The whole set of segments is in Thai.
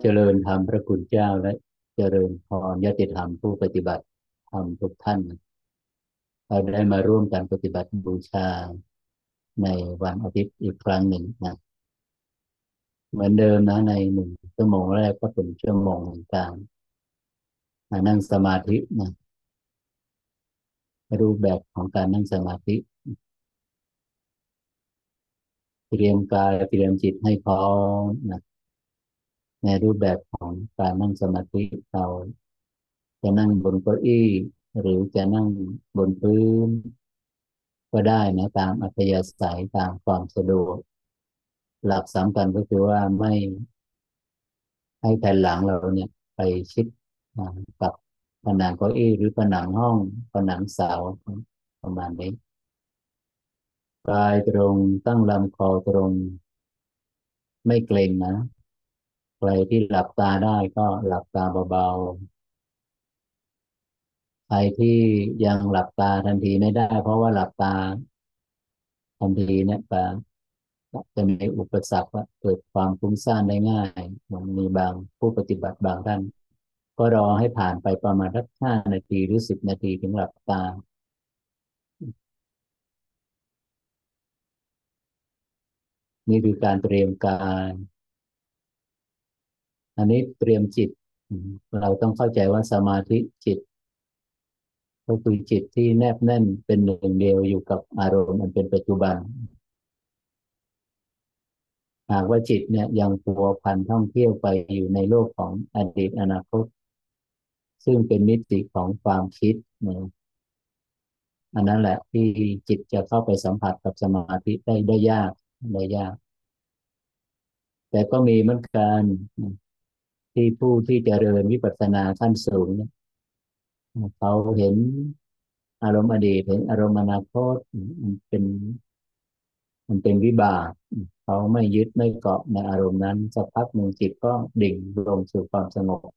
เจริญธรรมพระคุณเจ้าและเจริญพรยติธรรมผู้ปฏิบัติธรรมทุกท่าน เราได้มาร่วมกันปฏิบัติบูชาในวันอาทิตย์อีกครั้งหนึ่งนะ เหมือนเดิมนะในหนึ่งชั่วโมงแรกก็เป็นชั่วโมงการนั่งสมาธินะรูปแบบของการนั่งสมาธิเตรียมกายเตรียมจิตให้พร้อมนะ ในรูปแบบของการนั่งสมาธิเราจะนั่งบนเก้าอี้ หรือจะนั่งบนพื้น ก็ได้นะตามอัธยาศัยตามความสะดวก หลักสำคัญก็คือว่าไม่ ให้แผ่นหลังเราเนี่ยไปชิดกับผนังเก้าอี้หรือผนังห้องผนังเสาประมาณนี้กายตรงตั้งลำคอตรง ไม่เกร็งนะ ใครที่หลับตาได้ก็หลับตาเบาๆ ใครที่ยังหลับตาทันทีไม่ได้ เพราะว่าหลับตาทันทีเนี่ยจะจะมีอุปสรรคว่าเกิดความฟุ้งซ่านได้ง่ายมันมีบางผู้ปฏิบัติบางท่าน ก็รอให้ผ่านไปประมาณสักห้านาทีหรือสิบนาทีถึงหลับตานี่คือการเตรียมการ อันนี้เตรียมจิต เราต้องเข้าใจว่าสมาธิจิต ก็คือจิตที่แนบแน่นเป็นหนึ่งเดียวอยู่กับอารมณ์มันเป็นปัจจุบัน หากว่าจิตเนี่ยยังผัวพันท่องเที่ยวไปอยู่ในโลกของอดีตอนาคต ซึ่งเป็นมิติของความคิดนะอันนั้นแหละที่จิตจะเข้าไปสัมผัสกับสมาธิได้ได้ยากได้ยาก แต่ก็มีเหมือนกัน ที่ผู้ที่เจริญวิปัสสนาขั้นสูงเนี่ยเขาเห็นอารมณ์อดีตเห็นอารมณ์อนาคตมันเป็น มันเป็นวิบากเขาไม่ยึดไม่เกาะในอารมณ์นั้นสักพักหนึ่งจิตก็ดิ่งลงสู่ความสงบ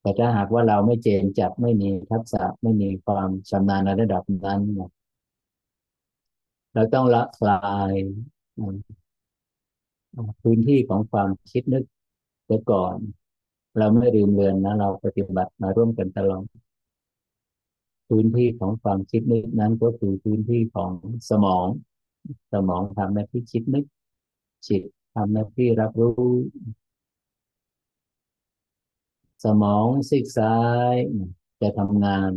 แต่ถ้าหากว่าเราไม่เจนจับไม่มีทักษะไม่มีความชำนาญในระดับนั้นเราต้องละคลายพื้นที่ของความคิดนึก แต่ก่อน เราไม่ลืมเลือนนะ เราปฏิบัติมาร่วมกันตลอดพื้นที่ของความคิดนึกนั้นก็คือพื้นที่ของสมอง สมองทำหน้าที่คิดนึกจิตทำหน้าที่รับรู้ สมองซีกซ้ายจะทำงาน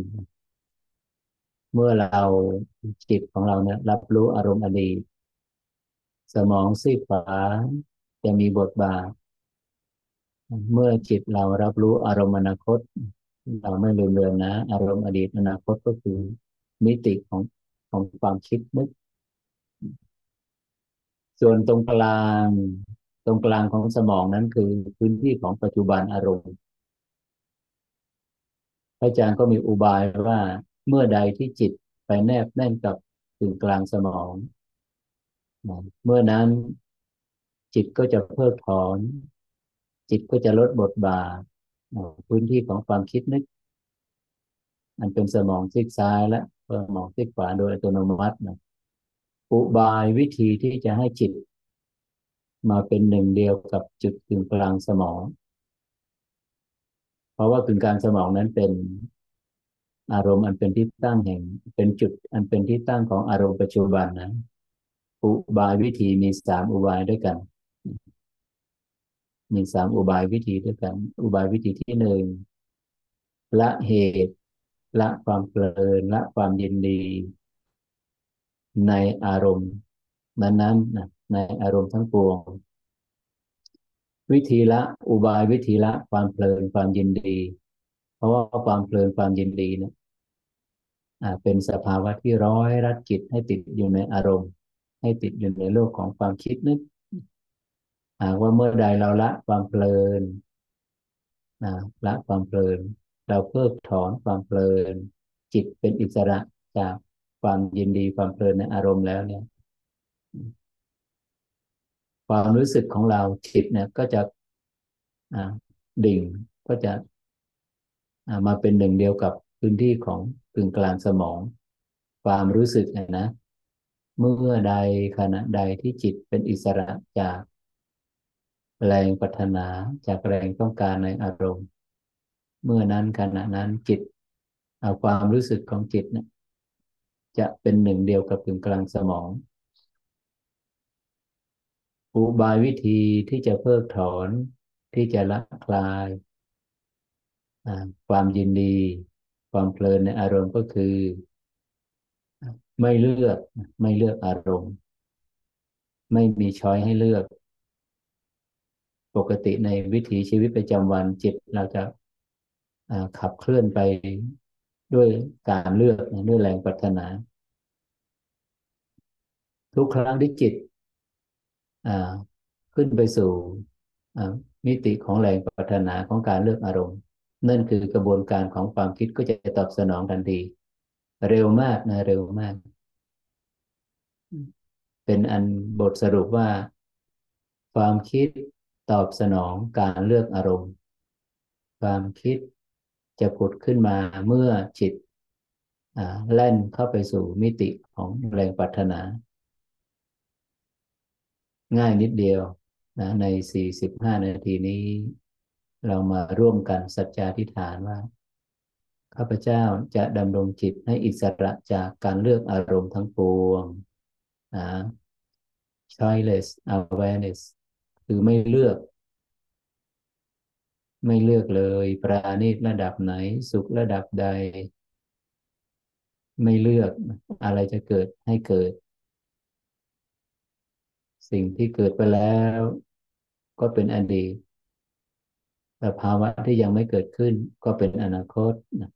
เมื่อเราจิตของเราเนี่ยรับรู้อารมณ์อดีต สมองซีกขวาจะมีบทบาท เมื่อจิตเรารับรู้อารมณ์อนาคต เราไม่ลืมเลือนนะ อารมณ์อดีตอนาคตก็คือมิติของของความคิดนึก ส่วนตรงกลาง ตรงกลางของสมองนั้นคือพื้นที่ของปัจจุบันอารมณ์อาจารย์ก็มีอุบายว่าเมื่อใดที่จิตไปแนบแน่นกับถึงกลางสมอง เมื่อนั้นจิตก็จะเพิกถอน จิตก็จะลดบทบาทพื้นที่ของความคิดนึก อันเป็นสมองซีกซ้ายและสมองซีกขวาโดยอัตโนมัตินะอุบายวิธีที่จะให้จิต มาเป็นหนึ่งเดียวกับจุดกึ่งกลางสมอง เพราะว่ากึ่งกลางสมองนั้นเป็นอารมณ์อันเป็นที่ตั้งแห่ง เป็นจุดอันเป็นที่ตั้งของอารมณ์ปัจจุบันนะอุบายวิธีมีสามอุบายด้วยกัน มีสามอุบายวิธีด้วยกัน อุบายวิธีที่หนึ่งละเหตุ ละความเพลินละความยินดี ในอารมณ์ นั้นๆนะในอารมณ์ทั้งปวง วิธีละอุบายวิธีละความเพลินความยินดี เพราะว่าความเพลินความยินดีเนี่ยเป็นสภาวะที่ร้อยรัดจิตให้ติดอยู่ในอารมณ์ ให้ติดอยู่ในโลกของความคิดนึก หากว่าเมื่อใดเราละความเพลินนะละความเพลิน เราเพิกถอนความเพลิน จิตเป็นอิสระจากความยินดีความเพลินในอารมณ์แล้วเนี่ย ความรู้สึกของเราจิตเนี่ยก็จะดิ่งก็จะมาเป็นหนึ่งเดียวกับพื้นที่ของกึ่งกลางสมอง ความรู้สึกนะ เมื่อใดขณะใดที่จิตเป็นอิสระจาก แรงปรารถนาจากแรงต้องการในอารมณ์ เมื่อนั้นขณะนั้นจิตเอาความรู้สึกของจิตนี่ยจะเป็นหนึ่งเดียวกับกึ่งกลางสมอง อุบายวิธีที่จะเพิกถอนที่จะละคลายความยินดี ความเพลินในอารมณ์ก็คือ ไม่เลือกไม่เลือกอารมณ์ ไม่มีช้อยให้เลือก ปกติในวิถีชีวิตประจำวันจิตเราจะขับเคลื่อนไปด้วยการเลือกด้วยแรงปรารถนา ทุกครั้งที่จิตขึ้นไปสู่มิติของแรงปรารถนาของการเลือกอารมณ์ นั่นคือกระบวนการของความคิดก็จะตอบสนองทันที เร็วมากนะเร็วมาก เป็นอันบทสรุปว่า ความคิด ตอบสนองการเลือกอารมณ์ ความคิดจะผุดขึ้นมาเมื่อจิตแล่นเข้าไปสู่มิติของแรงปรารถนา ง่ายนิดเดียวนะใน 45 นาทีนี้ เรามาร่วมกันสัจจาธิฐานว่า ข้าพเจ้าจะดำรงจิตให้อิสระจากการเลือกอารมณ์ทั้งปวงนะ choiceless awareness คือไม่เลือก ไม่เลือกเลย ปราณีตระดับไหน สุขระดับใด ไม่เลือกอะไรจะเกิดให้เกิด สิ่งที่เกิดไปแล้ว ก็เป็นอดีตสภาวะที่ยังไม่เกิดขึ้นก็เป็นอนาคตนะ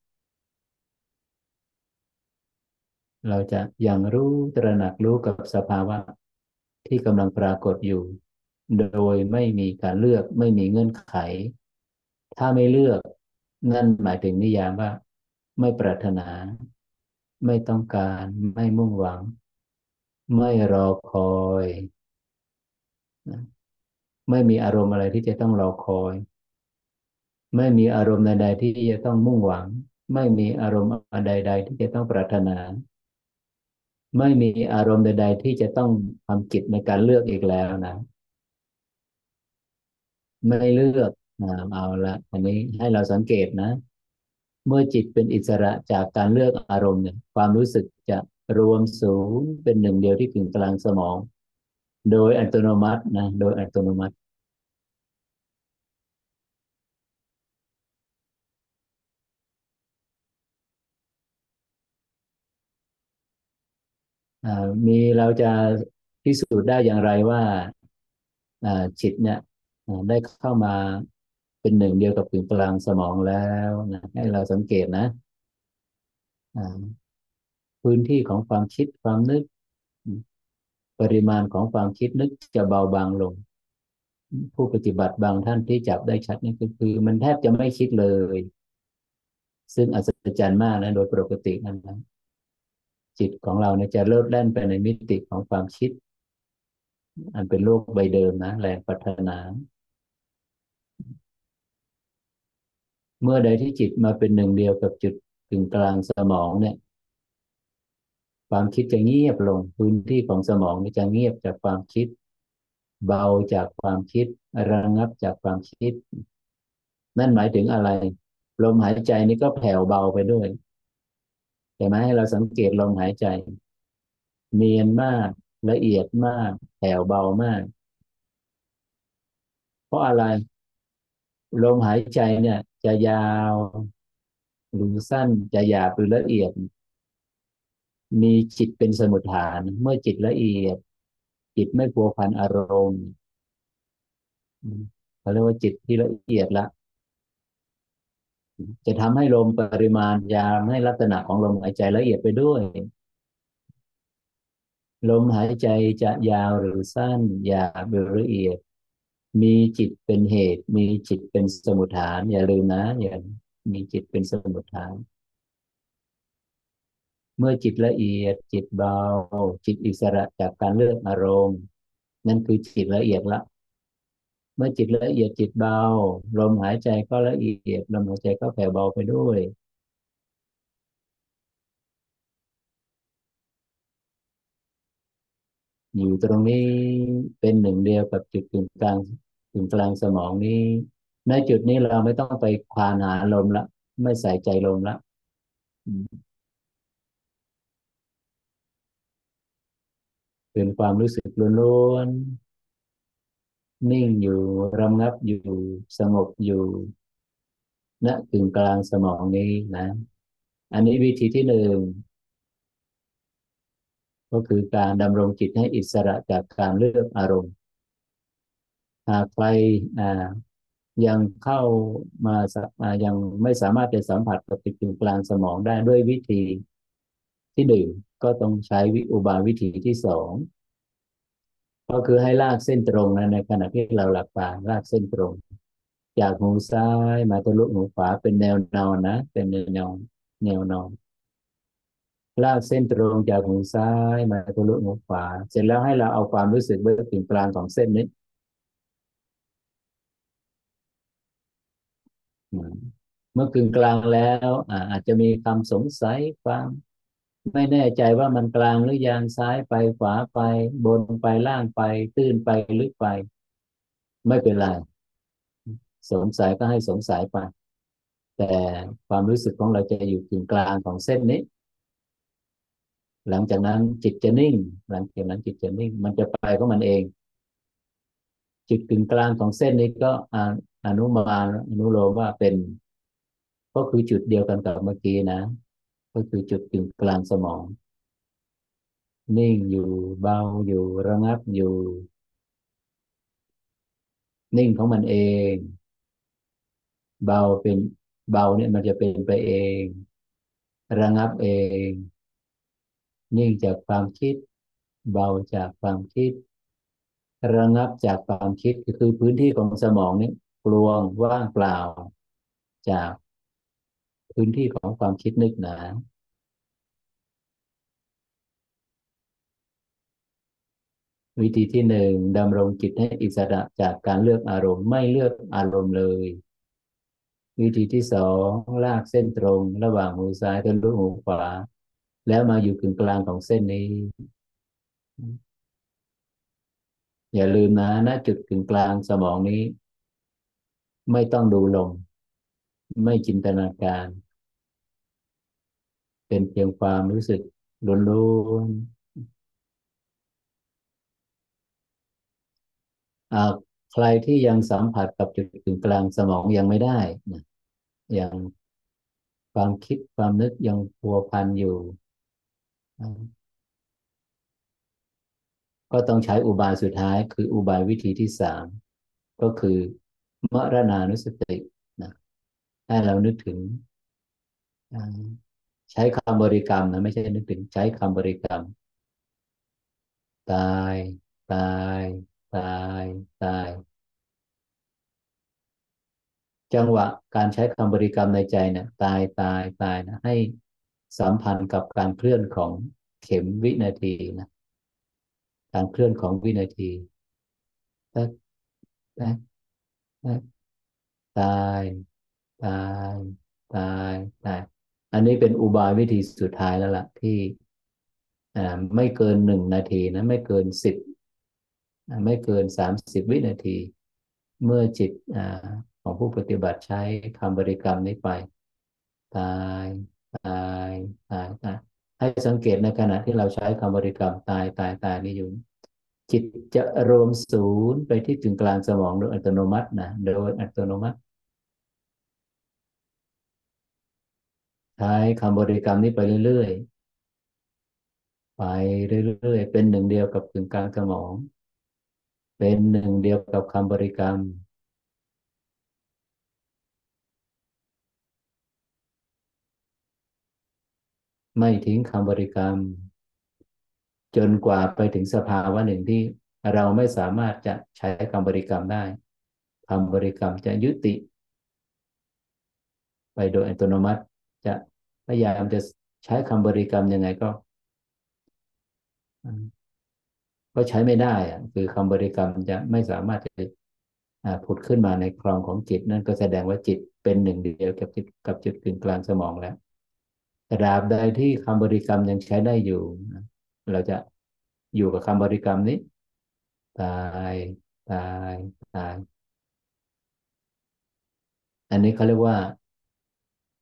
เราจะยังรู้ตระหนักรู้กับสภาวะที่กำลังปรากฏอยู่ โดยไม่มีการเลือกไม่มีเงื่อนไข ถ้าไม่เลือกนั่นหมายถึงนิยามว่า ไม่ปรารถนา ไม่ต้องการ ไม่มุ่งหวัง ไม่รอคอย ไม่มีอารมณ์อะไรที่จะต้องรอคอย ไม่มีอารมณ์ใดๆที่จะต้องมุ่งหวัง ไม่มีอารมณ์ใด ๆ ที่จะต้องปรารถนา ไม่มีอารมณ์ใด ๆ ที่จะต้องทำจิตในการเลือกอีกแล้วนะ ไม่เลือกเอาละอันนี้ให้เราสังเกตนะ เมื่อจิตเป็นอิสระจากการเลือกอารมณ์เนี่ยความรู้สึกจะรวมสูงเป็นหนึ่งเดียวที่ถึงกลางสมอง โดยอัตโนมัตินะโดยอัตโนมัติมีเราจะพิสูจน์ได้อย่างไรว่าจิตเนี่ย ได้เข้ามาเป็นหนึ่งเดียวกับกึ่งกลางสมองแล้วนะให้เราสังเกตนะพื้นที่ของความคิดความนึก ปริมาณของความคิดนึกจะเบาบางลง ผู้ปฏิบัติบางท่านที่จับได้ชัดนี่ก็คือ มันแทบจะไม่คิดเลย ซึ่งอัศจรรย์มากนะโดยปกตินั้นนะจิตของเราเนี่ยจะเลิดแล่นไปในมิติของความคิด อันเป็นโลกใบเดิมนะแรงพัฒนา เมื่อใดที่จิตมาเป็นหนึ่งเดียวกับจุดกึ่งกลางสมองเนี่ย ความคิดจะเงียบลงพื้นที่ของสมองจะเงียบจากความคิด เบาจากความคิด ระงับจากความคิด นั่นหมายถึงอะไร ลมหายใจนี่ก็แผ่วเบาไปด้วยช่ไหมให้เราสังเกตลมหายใจ เนียนมากละเอียดมากแผ่วเบามาก เพราะอะไร ลมหายใจเนี่ย จะยาว หรือสั้นจะหยาบหรือละเอียด มีจิตเป็นสมุทฐาน เมื่อจิตละเอียด จิตไม่พัวพันอารมณ์เขาเรียกว่าจิตที่ละเอียดละจะทำให้ลมปริมาณยาให้ลักษณะของลมหายใจละเอียดไปด้วย ลมหายใจจะยาวหรือสั้นหยาบหรือละเอียด มีจิตเป็นเหตุ มีจิตเป็นสมุทฐาน อย่าลืมนะอย่ามีจิตเป็นสมุทฐาน เมื่อจิตละเอียดจิตเบา จิตอิสระจากการเลือกอารมณ์ นั่นคือจิตละเอียดละ เมื่อจิตละเอียดจิตเบา ลมหายใจก็ละเอียดลมหายใจก็แผ่เบาไปด้วย อยู่ตรงนี้เป็นหนึ่งเดียวกับจุดกึ่งกลางถึงกลางสมองนี้ ในจุดนี้เราไม่ต้องไปควานหาลมละ ไม่ใส่ใจลมละเป็นความรู้สึกล้วนๆนิ่งอยู่ระงับอยู่สงบอยู่ณกึ่งกลางสมองนี้นะ อันนี้วิธีที่หนึ่ง ก็คือการดำรงจิตให้อิสระจากการเลือกอารมณ์ หากใครยังเข้ามายังไม่สามารถจะสัมผัสกับจิตกึ่งกลางสมองได้ด้วยวิธีที่หนึ่งก็ต้องใช้วิอุบาวิธีที่สองก็คือให้ลากเส้นตรงนะในขณะที่เราหลับตาลากเส้นตรง จากหูซ้ายมาทะลุหูขวาเป็นแนวนอนนะ เป็นแนวนอนแนวนอน ลากเส้นตรงจากหูซ้ายมาทะลุหูขวา เสร็จแล้วให้เราเอาความรู้สึกไว้ถึงกลางของเส้นนี้เมื่อกึ่งกลางแล้วอาจจะมีคำสงสัยความไม่แน่ใจว่ามันกลางหรือยังซ้ายไปขวาไป บนไปล่างไปตื้นไปลึกไป ไม่เป็นไรสงสัยก็ให้สงสัยไป แต่ความรู้สึกของเราจะอยู่กึ่งกลางของเส้นนี้ หลังจากนั้นจิตจะนิ่ง หลังจากนั้นจิตจะนิ่ง มันจะไปของมันเอง จิตกึ่งกลางของเส้นนี้ก็อนุมาอนุโลมว่าเป็น ก็คือจุดเดียวกันกับเมื่อกี้นะ ก็คือจุดกึ่งกลางสมอง นิ่งอยู่เบาอยู่ระงับอยู่ นิ่งของมันเอง เบาเป็นเบาเนี่ยมันจะเป็นไปเอง ระงับเอง นิ่งจากความคิด เบาจากความคิด ระงับจากความคิดคือพื้นที่ของสมองนี้กลวงว่างเปล่า จากพื้นที่ของความคิดนึกหนาวิธีที่หนึ่งดำรงจิตให้อิสระจากการเลือกอารมณ์ไม่เลือกอารมณ์เลย วิธีที่สองลากเส้นตรง ระหว่างหูซ้ายกับลูกหูขวา แล้วมาอยู่กึ่งกลางของเส้นนี้ อย่าลืมนะณจุดกึ่งกลางสมองนี้ ไม่ต้องดูลมไม่จินตนาการ เป็นเพียงความรู้สึกล้วนใครที่ยังสัมผัสกับจุดกึ่งกลางสมองยังไม่ได้นะยังความคิดความนึกยังพัวพันอยู่ ก็ต้องใช้อุบายสุดท้าย คืออุบายวิธีที่สามก็คือมรณานุสตินะให้เรานึกถึง ใช้คำบริกรรมนะไม่ใช่นึกถึงใช้คำบริกรรม ตาย ตาย ตาย ตาย จังหวะการใช้คำบริกรรมในใจเนี่ยตายตายตายนะให้ สัมพันธ์กับการเคลื่อนของเข็มวินาทีนะ การเคลื่อนของวินาทีตายตายตายตายตาย อันนี้เป็นอุบายวิธีสุดท้ายแล้วล่ะ ที่ไม่เกินหนึ่งนาทีนะไม่เกินสิบไม่เกินสามสิบวินาที เมื่อจิตอของผู้ปฏิบัติใช้คำบริกรรมนี้ไป ตาย ตายตายตายให้สังเกตในขณะที่เราใช้คำบริกรรมตายตายตายนี้อยู่ จิตจะรวมศูนย์ไปที่ถึงกลางสมองโดยอัตโนมัตินะโดยอัตโนมัติใช้คำบริกรรมนี้ไปเรื่อยๆ ไปเรื่อยๆ เป็นหนึ่งเดียวกับถึงกลางสมอง เป็นหนึ่งเดียวกับคำบริกรรม ไม่ทิ้งคำบริกรรม จนกว่าไปถึงสภาวะหนึ่งที่เราไม่สามารถจะใช้คำบริกรรมได้คำบริกรรมจะยุติ ไปโดยอัตโนมัติ จะพยายามจะใช้คำบริกรรมยังไงก็ ก็ใช้ไม่ได้อะคือคำบริกรรมจะไม่สามารถจะผุดขึ้นมาในคลองของจิต นั่นก็แสดงว่าจิตเป็นหนึ่งเดียวกับจิตกับจุดกึ่งกลางสมองแล้ว ตราบใดที่คำบริกรรมยังใช้ได้อยู่เราจะอยู่กับคำบริกรรมนี้ ตายตายตาย อันนี้เขาเรียกว่า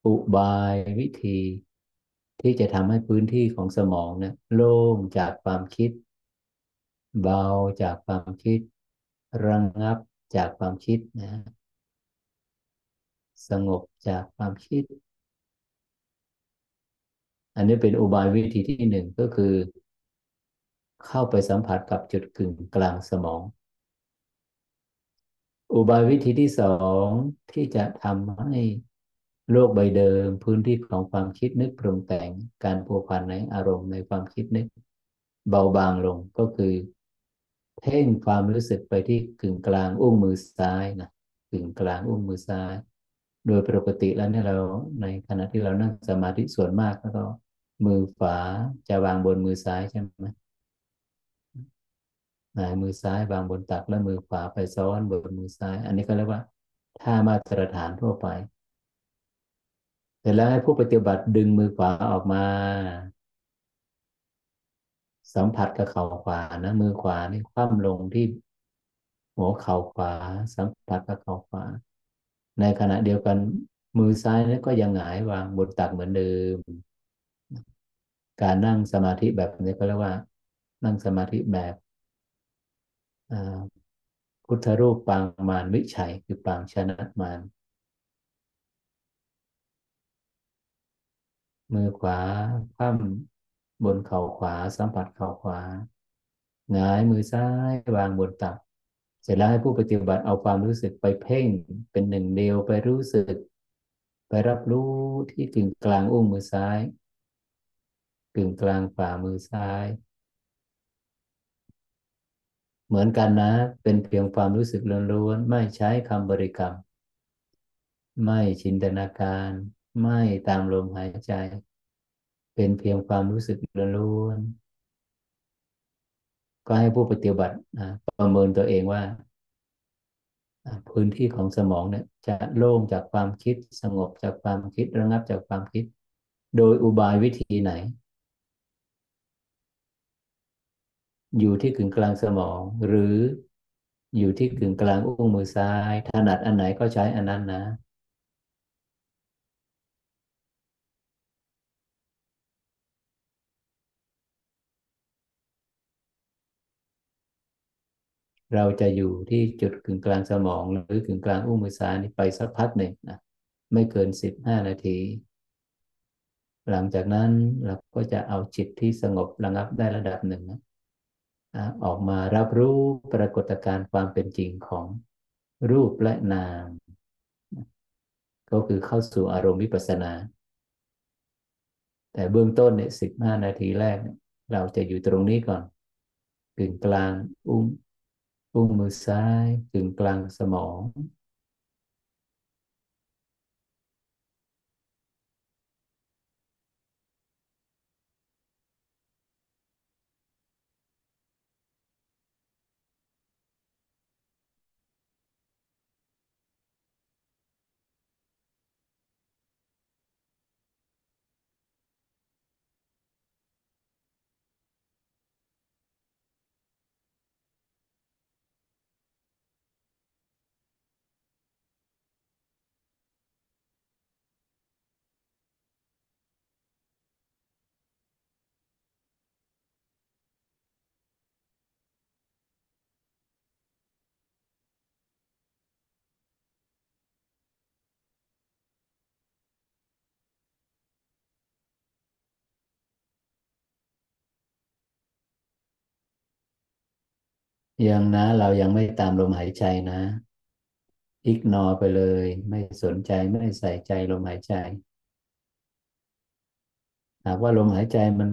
อุบายวิธีที่จะทำให้พื้นที่ของสมองเนี่ยโล่งจากความคิด เบาจากความคิด ระงับจากความคิดนะ สงบจากความคิด อันนี้เป็นอุบายวิธีที่หนึ่งก็คือ เข้าไปสัมผัสกับจุดกึ่งกลางสมอง อุบายวิธีที่สองที่จะทำให้โลกใบเดิม พื้นที่ของความคิดนึกปรุงแต่งการผูกพันในอารมณ์ในความคิดนึก เบาบางลงก็คือ เพ่งความรู้สึกไปที่กึ่งกลางอุ้งมือซ้ายนะกึ่งกลางอุ้งมือซ้าย โดยปกติแล้วเนี่ยเราในขณะที่เรานั่งสมาธิส่วนมากแล้วก็ มือขวาจะวางบนมือซ้ายใช่ไหมมือซ้ายวางบนตักแล้วมือขวาไปซ้อนบนมือซ้าย อันนี้ก็เรียกว่าท่ามาตรฐานทั่วไป เสร็จแล้วให้ผู้ปฏิบัติดึงมือขวาออกมา สัมผัสกับเข่าขวานะมือขวานี่คว่ำลงที่หัวเข่าขวา สัมผัสกับเข่าขวา ในขณะเดียวกันมือซ้ายนี่ก็ยังหงายวางบนตักเหมือนเดิม การนั่งสมาธิแบบนี้ก็เรียกว่า นั่งสมาธิแบบพุทธรูปปางมารวิชัยคือปางชนะมารมือขวาคว่ำบนเข่าขวา สัมผัสเข่าขวาหงายมือซ้ายวางบนตัก เสร็จแล้วให้ผู้ปฏิบัติเอาความรู้สึกไปเพ่งเป็นหนึ่งเดียวไปรู้สึก ไปรับรู้ที่กึ่งกลางอุ้งมือซ้าย กึ่งกลางฝ่ามือซ้าย เหมือนกันนะ เป็นเพียงความรู้สึกล้วนๆไม่ใช้คำบริกรรม ไม่จินตนาการ ไม่ตามลมหายใจ เป็นเพียงความรู้สึกล้วนก็ให้ผู้ปฏิบัติประเมินตัวเองว่าพื้นที่ของสมองเนี่ยจะโล่งจากความคิดสงบจากความคิดระงับจากความคิด โดยอุบายวิธีไหน อยู่ที่กึ่งกลางสมอง หรืออยู่ที่กึ่งกลางอุ้งมือซ้ายถนัดอันไหนก็ใช้อันนั้นนะเราจะอยู่ที่จุดกึ่งกลางสมอง หรือกึ่งกลางอุ้งมือซ้ายนี่ไปสักพักหนึ่งนะไม่เกินสิบห้านาที หลังจากนั้นเราก็จะเอาจิตที่สงบระงับได้ระดับหนึ่งนะ ออกมารับรู้ปรากฏการณ์ความเป็นจริงของรูปและนาม ก็คือเข้าสู่อารมณ์วิปัสสนา แต่เบื้องต้นเนี่ยสิบห้านาทีแรก เราจะอยู่ตรงนี้ก่อนกึ่งกลางอุ้งอุ้งมือซ้ายกึ่งกลางสมอง ยังนะ เรายังไม่ตามลมหายใจนะอิกนอไปเลย ไม่สนใจไม่ใส่ใจลมหายใจ หากว่าลมหายใจมัน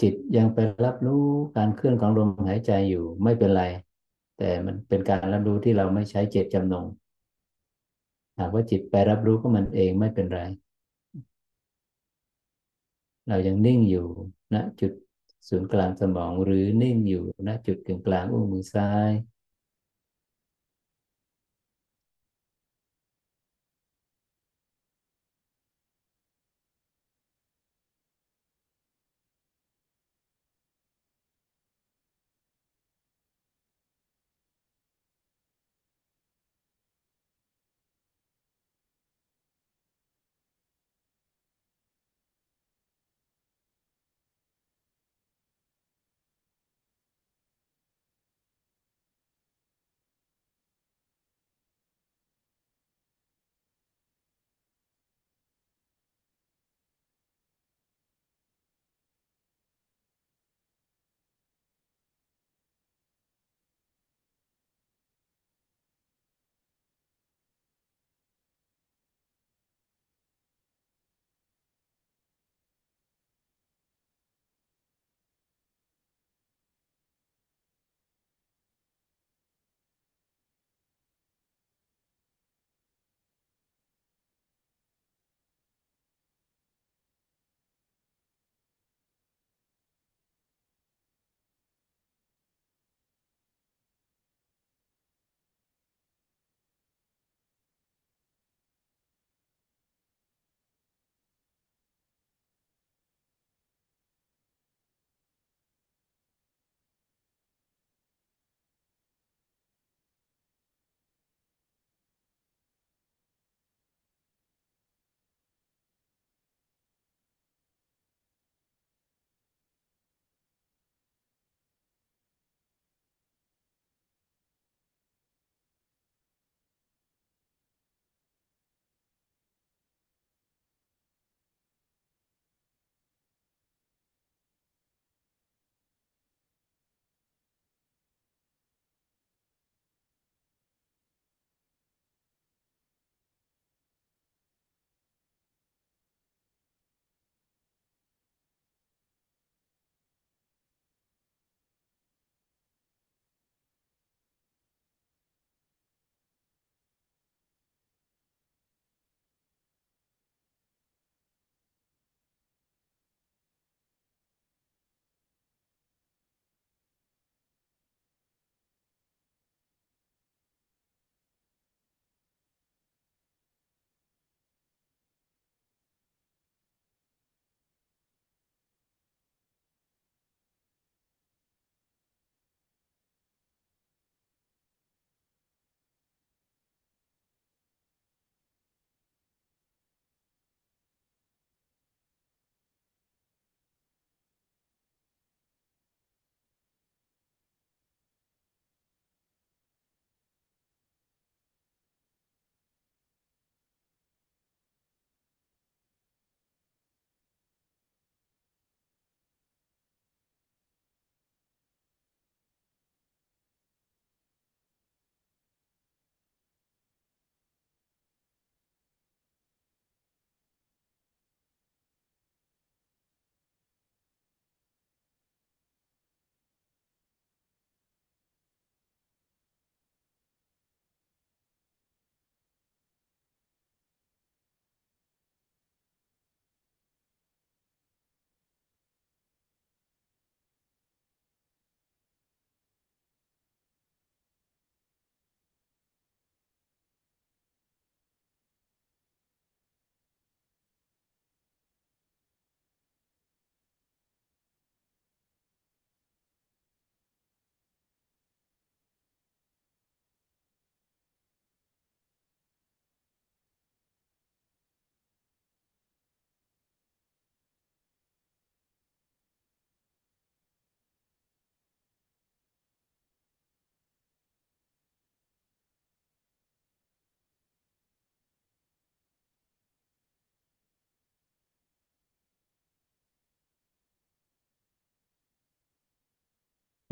จิตยังไปรับรู้การเคลื่อนของลมหายใจอยู่ไม่เป็นไร แต่มันเป็นการรับรู้ที่เราไม่ใช้เจตจำนง หากว่าจิตไปรับรู้ก็มันเองไม่เป็นไร เรายังนิ่งอยู่ณนะจุด ศูนย์กลางสมองหรือนิ่งอยู่ณจุดกึ่งกลางอุ้งมือซ้าย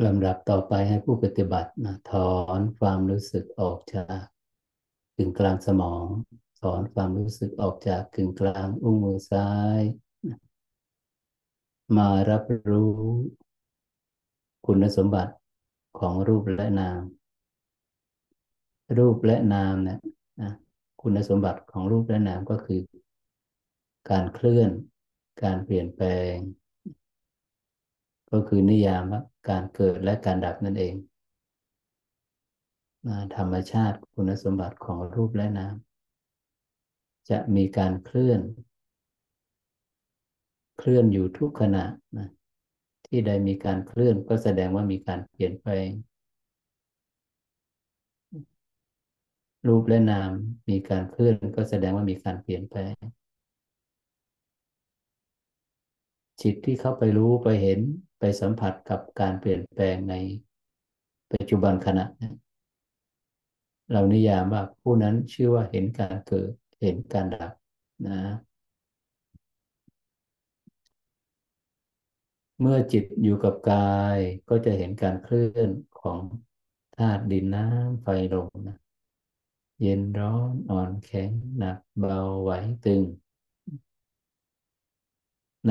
ลำดับต่อไปให้ผู้ปฏิบัตินะถอนความรู้สึกออกจากกึ่งกลางสมอง ถอนความรู้สึกออกจากกึ่งกลางอุ้งมือซ้าย มารับรู้ คุณสมบัติของรูปและนาม รูปและนามเนี่ยนะคุณสมบัติของรูปและนามก็คือ การเคลื่อน การเปลี่ยนแปลง ก็คือนิยามว่า การเกิดและการดับนั่นเองธรรมชาติคุณสมบัติของรูปและนามจะมีการเคลื่อน เคลื่อนอยู่ทุกขณะนะที่ใดมีการเคลื่อนก็แสดงว่ามีการเปลี่ยนแปลงรูปและนามมีการเคลื่อนก็แสดงว่ามีการเปลี่ยนแปลงจิตที่เข้าไปรู้ไปเห็น ไปสัมผัสกับการเปลี่ยนแปลงในปัจจุบันขณะเรานิยามว่าผู้นั้นชื่อว่าเห็นการเกิดเห็นการดับนะ เมื่อจิตอยู่กับกายก็จะเห็นการเคลื่อนของธาตุดินน้ำไฟลมนะ เย็นร้อนอ่อนแข็งหนักเบาไหวตึง ใน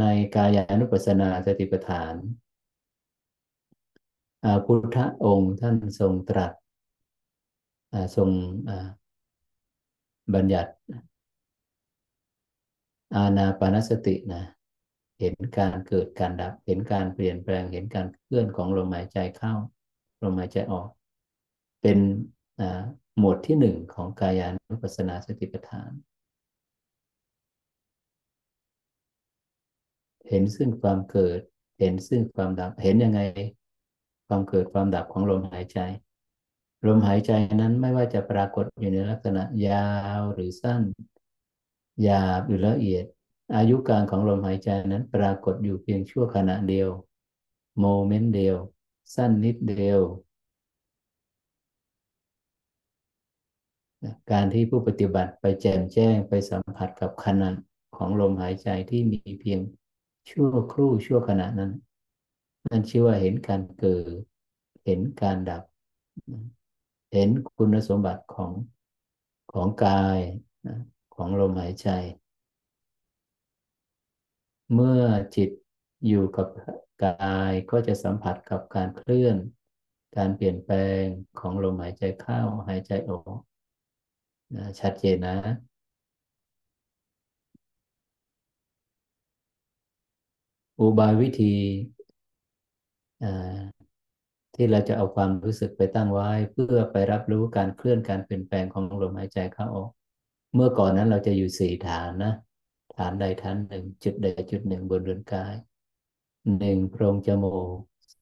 ในกายานุปัสสนาสติปัฏฐานพุทธองค์ท่านทรงตรัสทรงบัญญัติ อาณาปานสตินะ เห็นการเกิดการดับ เห็นการเปลี่ยนแปลง เห็นการเคลื่อนของลมหายใจเข้า ลมหายใจออก เป็นหมวดที่หนึ่งของกายานุปัสสนาสติปัฏฐาน เห็นซึ่งความเกิด เห็นซึ่งความดับ เห็นยังไง ความเกิดความดับของลมหายใจ ลมหายใจนั้นไม่ว่าจะปรากฏอยู่ในลักษณะยาวหรือสั้นหยาบหรือละเอียด อายุการของลมหายใจนั้นปรากฏอยู่เพียงชั่วขณะเดียวโมเมนต์เดียว สั้นนิดเดียว การที่ผู้ปฏิบัติไปแจมแจ้งไปสัมผัสกับขณะของลมหายใจที่มีเพียง ชั่วครู่ชั่วขณะนั้น นั่นชื่อว่าเห็นการเกิด เห็นการดับ เห็นคุณสมบัติของของกายของลมหายใจ เมื่อจิตอยู่กับกายก็จะสัมผัสกับการเคลื่อน การเปลี่ยนแปลงของลมหายใจเข้าหายใจออกนะชัดเจนนะ อุบายวิธีที่เราจะเอาความรู้สึกไปตั้งไว้ เพื่อไปรับรู้การเคลื่อนการเปลี่ยนแปลงของลมหายใจเข้าออก เมื่อก่อนนั้นเราจะอยู่สี่ฐานนะ ฐานใดฐานหนึ่ง จุดใดจุดหนึ่งบนเรือนกายหนึ่งโพรงจมูก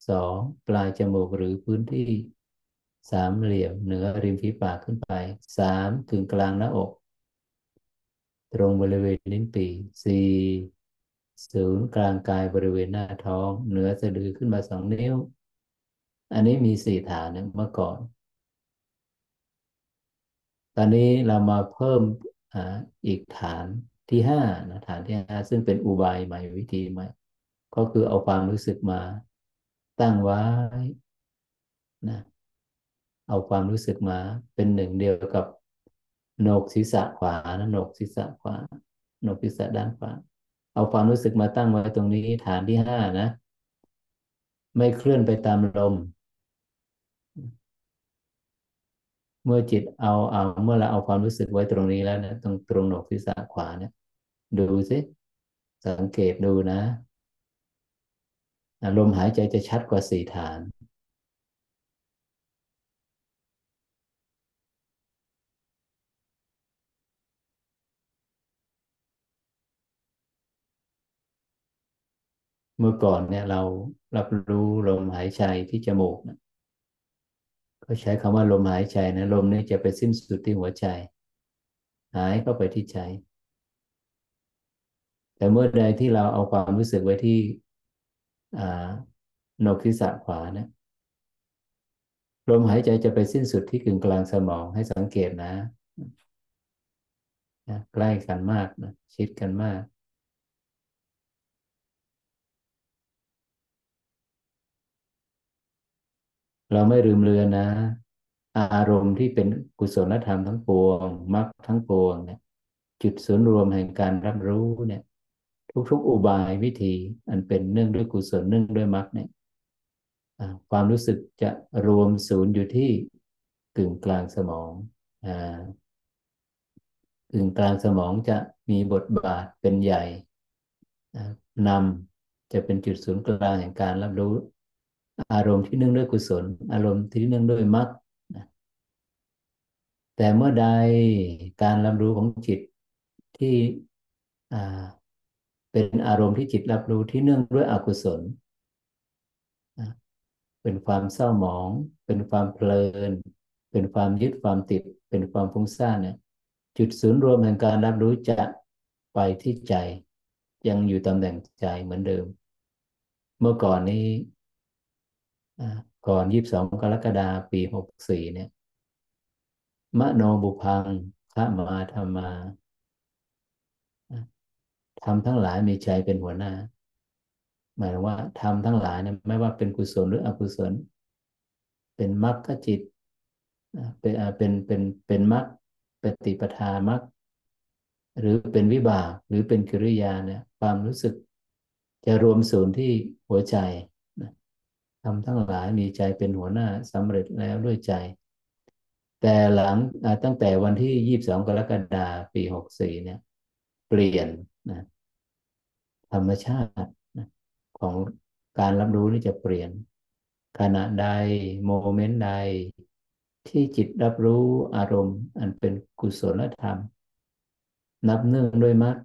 สองปลายจมูกหรือพื้นที่สามเหลี่ยมเหนือริมฝีปากขึ้นไปสามกึ่งกลางหน้าอก ตรงบริเวณลิ้นปี่สี่ ศูนย์กลางกายบริเวณหน้าท้อง เหนือสะดือขึ้นมาสองนิ้ว อันนี้มีสี่ฐานเมื่อก่อน ตอนนี้เรามาเพิ่มออีกฐานที่ห้านะฐานที่ห้าซึ่งเป็นอุบายใหม่วิธีใหม่ ก็คือเอาความรู้สึกมา ตั้งไว้นะเอาความรู้สึกมาเป็นหนึ่งเดียวกับโหนกศีรษะขวานะโหนกศีรษะขวาโหนกศีรษะด้านขวา เอาความรู้สึกมาตั้งไว้ตรงนี้ฐานที่ห้านะ ไม่เคลื่อนไปตามลม เมื่อจิตเอาเอาเมื่อเราเอาความรู้สึกไว้ตรงนี้แล้วนะตรงตรงหนกศีรษะขวาเนี่ยดูสิสังเกตดูนะลมหายใจจะชัดกว่าสี่ฐาน เมื่อก่อนเนี่ยเรารับรู้ลมหายใจที่จมูกนะก็ใช้คำว่าลมหายใจนะลมนี้จะไปสิ้นสุดที่หัวใจ หายเข้าไปที่ใจ แต่เมื่อใดที่เราเอาความรู้สึกไว้ที่โนคิสะขวานี่ยลมหายใจจะไปสิ้นสุดที่กึ่งกลางสมองให้สังเกตนะนะใกล้กันมากนะชิดกันมาก เราไม่ลืมเลือนนะ อารมณ์ที่เป็นกุศลธรรมทั้งปวงมรรคทั้งปวงเนี่ยจุดศูนย์รวมแห่งการรับรู้เนี่ย ทุกๆอุบายวิธีอันเป็นเนื่องด้วยกุศลเนื่องด้วยมรรคเนี่ยความรู้สึกจะรวมศูนย์อยู่ที่กึ่งกลางสมองกึ่งกลางสมองจะมีบทบาทเป็นใหญ่นำจะเป็นจุดศูนย์กลางแห่งการรับรู้ อารมณ์ที่เนื่องด้วยกุศล อารมณ์ที่เนื่องด้วยมรรคแต่เมื่อใดการรับรู้ของจิตที่เป็นอารมณ์ที่จิตรับรู้ที่เนื่องด้วยอกุศล เป็นความเศร้าหมอง เป็นความเพลิน เป็นความยึดความติด เป็นความฟุ้งซ่านเนี่ยจุดศูนย์รวมแห่งการรับรู้จะไปที่ใจ ยังอยู่ตำแหน่งใจเหมือนเดิม เมื่อก่อนนี้ ก่อนยี่สิบสองกรกฎาปีหกสี่เนี่ยมโนบุพังขมาธรรมาทำทั้งหลายมีใจเป็นหัวหน้า หมายว่าทำทั้งหลายเนี่ยไม่ว่าเป็นกุศลหรืออกุศล เป็นมรรคจิตเป็นเป็นเป็นเป็นมรรคปฏิปทามรรคหรือเป็นวิบากหรือเป็นกิริยาเนี่ยความรู้สึกจะรวมศูนย์ที่หัวใจ ทำทั้งหลายมีใจเป็นหัวหน้าสำเร็จแล้วด้วยใจ แต่หลังตั้งแต่วันที่ยี่บสองกรกฎาคมปีหกสี่เนี่ย เปลี่ยนนะธรรมชาติของการรับรู้นี่จะเปลี่ยน ขณะใดโมเมนต์ใด ที่จิตรับรู้อารมณ์ อันเป็นกุศลธรรม นับเนื่องด้วยมรรค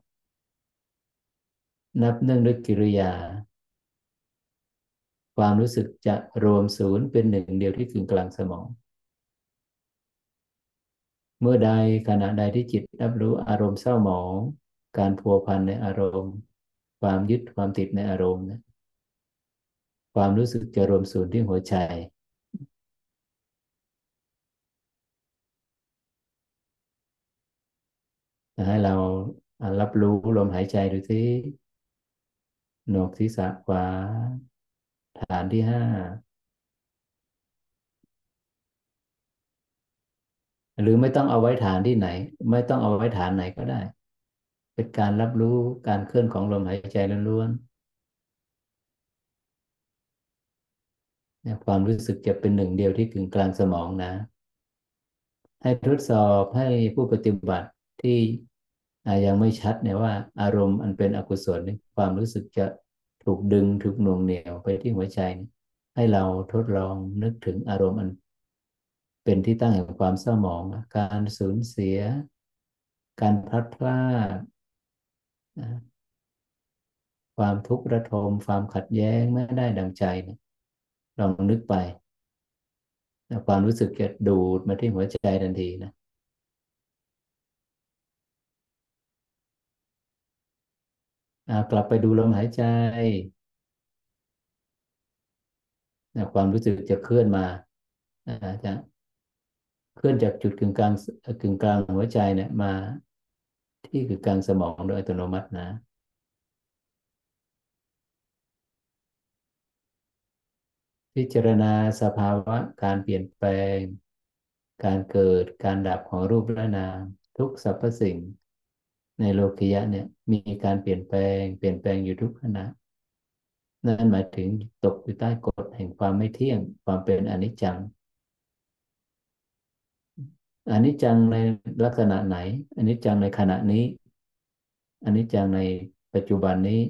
นับเนื่องด้วยกิริยา ความรู้สึกจะรวมศูนย์เป็นหนึ่งเดียวที่กึ่งกลางสมอง เมื่อใดขณะใดที่จิตรับรู้อารมณ์เศร้าหมอง การพัวพันในอารมณ์ ความยึดความติดในอารมณ์นะความรู้สึกจะรวมศูนย์ที่หัวใจ ให้เรารับรู้ลมหายใจดูที่หนกศีรษะขวา ฐานที่ห้าหรือไม่ต้องเอาไว้ฐานที่ไหน ไม่ต้องเอาไว้ฐานไหนก็ได้ เป็นการรับรู้การเคลื่อนของลมหายใจล้วนๆความรู้สึกจะเป็นหนึ่งเดียวที่กึ่งกลางสมองนะ ให้ทดสอบให้ผู้ปฏิบัติที่ยังไม่ชัดเนี่ยว่า อารมณ์อันเป็นอกุศลความรู้สึกจะ ถูกดึงถูกหน่วงเหนี่ยวไปที่หัวใจ ให้เราทดลองนึกถึงอารมณ์อัน เป็นที่ตั้งแห่งความเศร้าหมอง การสูญเสีย การพลัดพรากความทุกข์ระทม ความขัดแย้งไม่ได้ดังใจนะลองนึกไป ความรู้สึกจะดูดมาที่หัวใจทันทีนะ กลับไปดูลมหายใจความรู้สึกจะเคลื่อนมาจะเคลื่อนจากจุดกึ่งกลางกึ่งกลางหัวใจเนี่ยมา ที่คือกลางสมองโดยอัตโนมัตินะพิจารณาสภาวะการเปลี่ยนแปลง การเกิดการดับของรูปและนามทุกสรรพสิ่ง ในโลกิยะเนี่ยมีการเปลี่ยนแปลง เปลี่ยนแปลงอยู่ทุกขณะนั่นหมายถึงตกอยู่ใต้กฎแห่งความไม่เที่ยง ความเป็นอนิจจังอนนี้จังในลักษณะไหนอนนี้จังในขณะนี้อนนี้จังในปัจจุบันนี้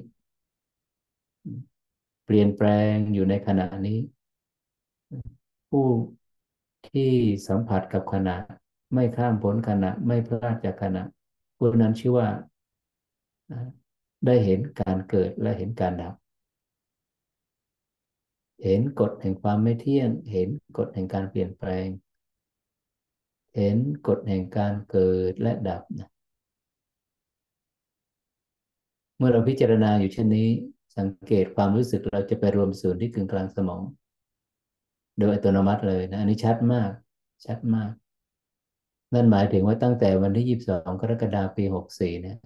เปลี่ยนแปลงอยู่ในขณะนี้ ผู้ที่สัมผัสกับขณะ ไม่ข้ามพ้นขณะ ไม่พลาดจากขณะ ผู้นั้นชื่อว่าได้เห็นการเกิดและเห็นการดับ เห็นกฎแห่งความไม่เที่ยง เห็นกฎแห่งการเปลี่ยนแปลง เห็นกฎแห่งการเกิดและดับนะเมื่อเราพิจารณาอยู่เช่นนี้ สังเกตความรู้สึกเราจะไปรวมศูนย์ที่กึ่งกลางสมอง โดยอัตโนมัติเลยนะ อันนี้ชัดมาก ชัดมาก นั่นหมายถึงว่าตั้งแต่วันที่22กรกฎาคมปี64เนี่ย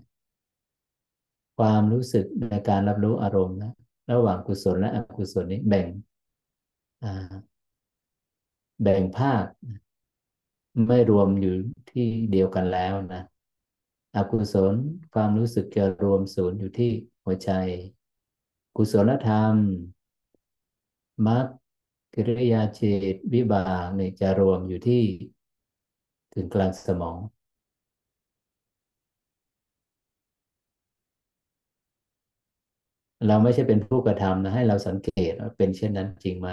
ความรู้สึกในการรับรู้อารมณ์นะระหว่างกุศลและอกุศลนี้แบ่งแบ่งภาค ไม่รวมอยู่ที่เดียวกันแล้วนะอกุศลความรู้สึกจะรวมศูนย์อยู่ที่หัวใจ กุศลธรรมมรรคกิริยาจิตวิบากเนี่ยจะรวมอยู่ที่ ถึงกลางสมอง เราไม่ใช่เป็นผู้กระทำนะให้เราสังเกตว่าเป็นเช่นนั้นจริงไหม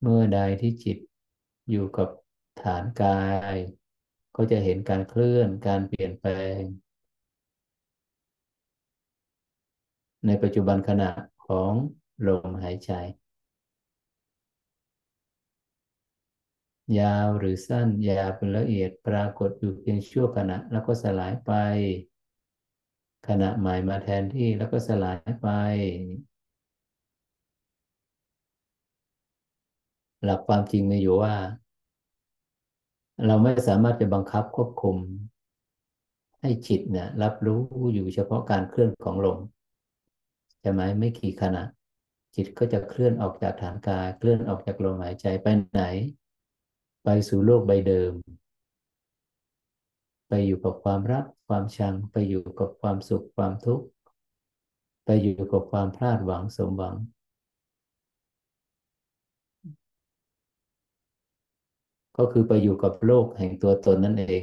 เมื่อใดที่จิตอยู่กับฐานกาย ก็จะเห็นการเคลื่อนการเปลี่ยนแปลง ในปัจจุบันขณะของลมหายใจ ยาวหรือสั้นยาวเป็นละเอียดปรากฏอยู่เพียงชั่วขณะแล้วก็สลายไป ขณะใหม่มาแทนที่แล้วก็สลายไป หลักความจริงมีอยู่ว่า เราไม่สามารถจะบังคับควบคุม ให้จิตเนี่ยรับรู้อยู่เฉพาะการเคลื่อนของลมใช่ไหมไม่กี่ขณะ จิตก็จะเคลื่อนออกจากฐานกายเคลื่อนออกจากลมหายใจไปไหน ไปสู่โลกใบเดิม ไปอยู่กับความรัก ความชัง ไปอยู่กับความสุขความทุกข์ ไปอยู่กับความพลาดหวังสมหวัง ก็คือไปอยู่กับโลกแห่งตัวตนนั่นเอง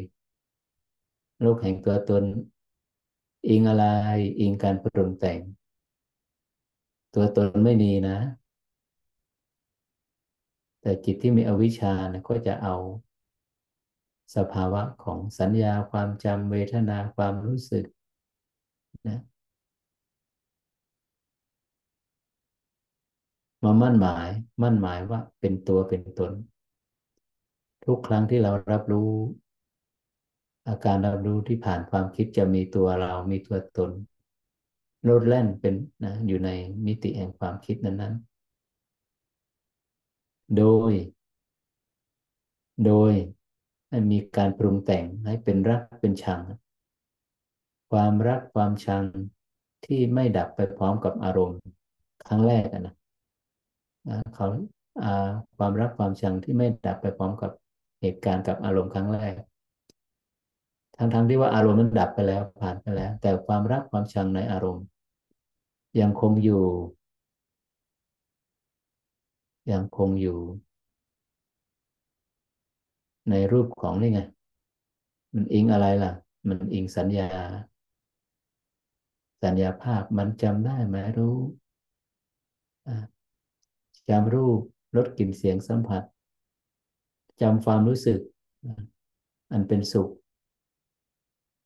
โลกแห่งตัวตน อิงอะไร อิงการปรุงแต่ง ตัวตนไม่มีนะ แต่จิตที่มีอวิชชานะก็จะเอาสภาวะของสัญญาความจำเวทนาความรู้สึกนะมามั่นหมาย มั่นหมายว่าเป็นตัวเป็นตน ทุกครั้งที่เรารับรู้ อาการรับรู้ที่ผ่านความคิดจะมีตัวเรามีตัวตนโลดแล่นเป็นนะอยู่ในมิติแห่งความคิดนั้นๆ โดย โดยมีการปรุงแต่งให้เป็นรักเป็นชัง ความรักความชังที่ไม่ดับไปพร้อมกับอารมณ์ ครั้งแรกนะเขาความรักความชังที่ไม่ดับไปพร้อมกับเหตุการณ์กับอารมณ์ครั้งแรก ทั้งๆทที่ว่าอารมณ์นั้นดับไปแล้วผ่านไปแล้ว แต่ความรักความชังในอารมณ์ ยังคงอยู่ ยังคงอยู่ ในรูปของนี่ไง มันอิงอะไรล่ะ มันอิงสัญญา สัญญาภาพมันจำได้ไหมรู้จำรูปรสกลิ่นเสียงสัมผัสจำความรู้สึก อันเป็นสุข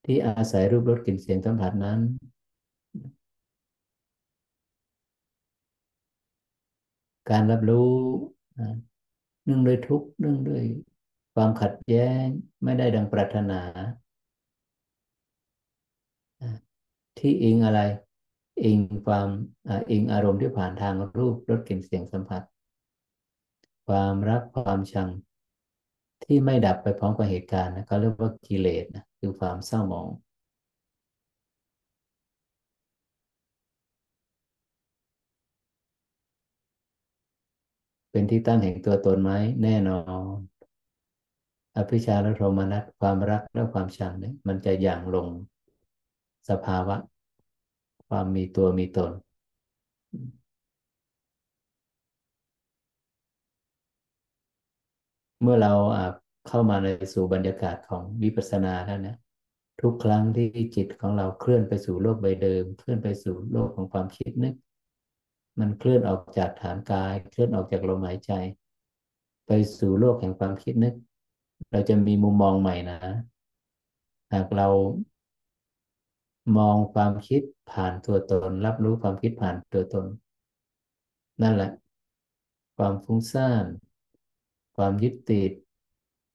ที่อาศัยรูปรสกลิ่นเสียงสัมผัสนั้น การรับรู้เนื่องด้วยทุกข์เนื่องด้วยความขัดแย้งไม่ได้ดังปรารถนา ที่อิงอะไร อิงความอิงอารมณ์ที่ผ่านทางรูปรสกลิ่นเสียงสัมผัส ความรักความชังที่ไม่ดับไปพร้อมกับเหตุการณ์นะเขาเรียกว่ากิเลสนะคือความเศร้าหมอง เป็นที่ตั้งแห่งตัวตนไหมแน่นอน อภิชาและโทมนัสความรักและความชังเนี่ยมันจะอย่างลงสภาวะ ความมีตัวมีตน เมื่อเราเข้ามาในสู่บรรยากาศของวิปัสสนาแล้วนะทุกครั้งที่จิตของเราเคลื่อนไปสู่โลกใบเดิม เคลื่อนไปสู่โลกของความคิดนึก มันเคลื่อนออกจากฐานกาย เคลื่อนออกจากลมหายใจ ไปสู่โลกแห่งความคิดนึก เราจะมีมุมมองใหม่นะ หากเรามองความคิดผ่านตัวตน รับรู้ความคิดผ่านตัวตน นั่นแหละ ความฟุ้งซ่านความยึดติด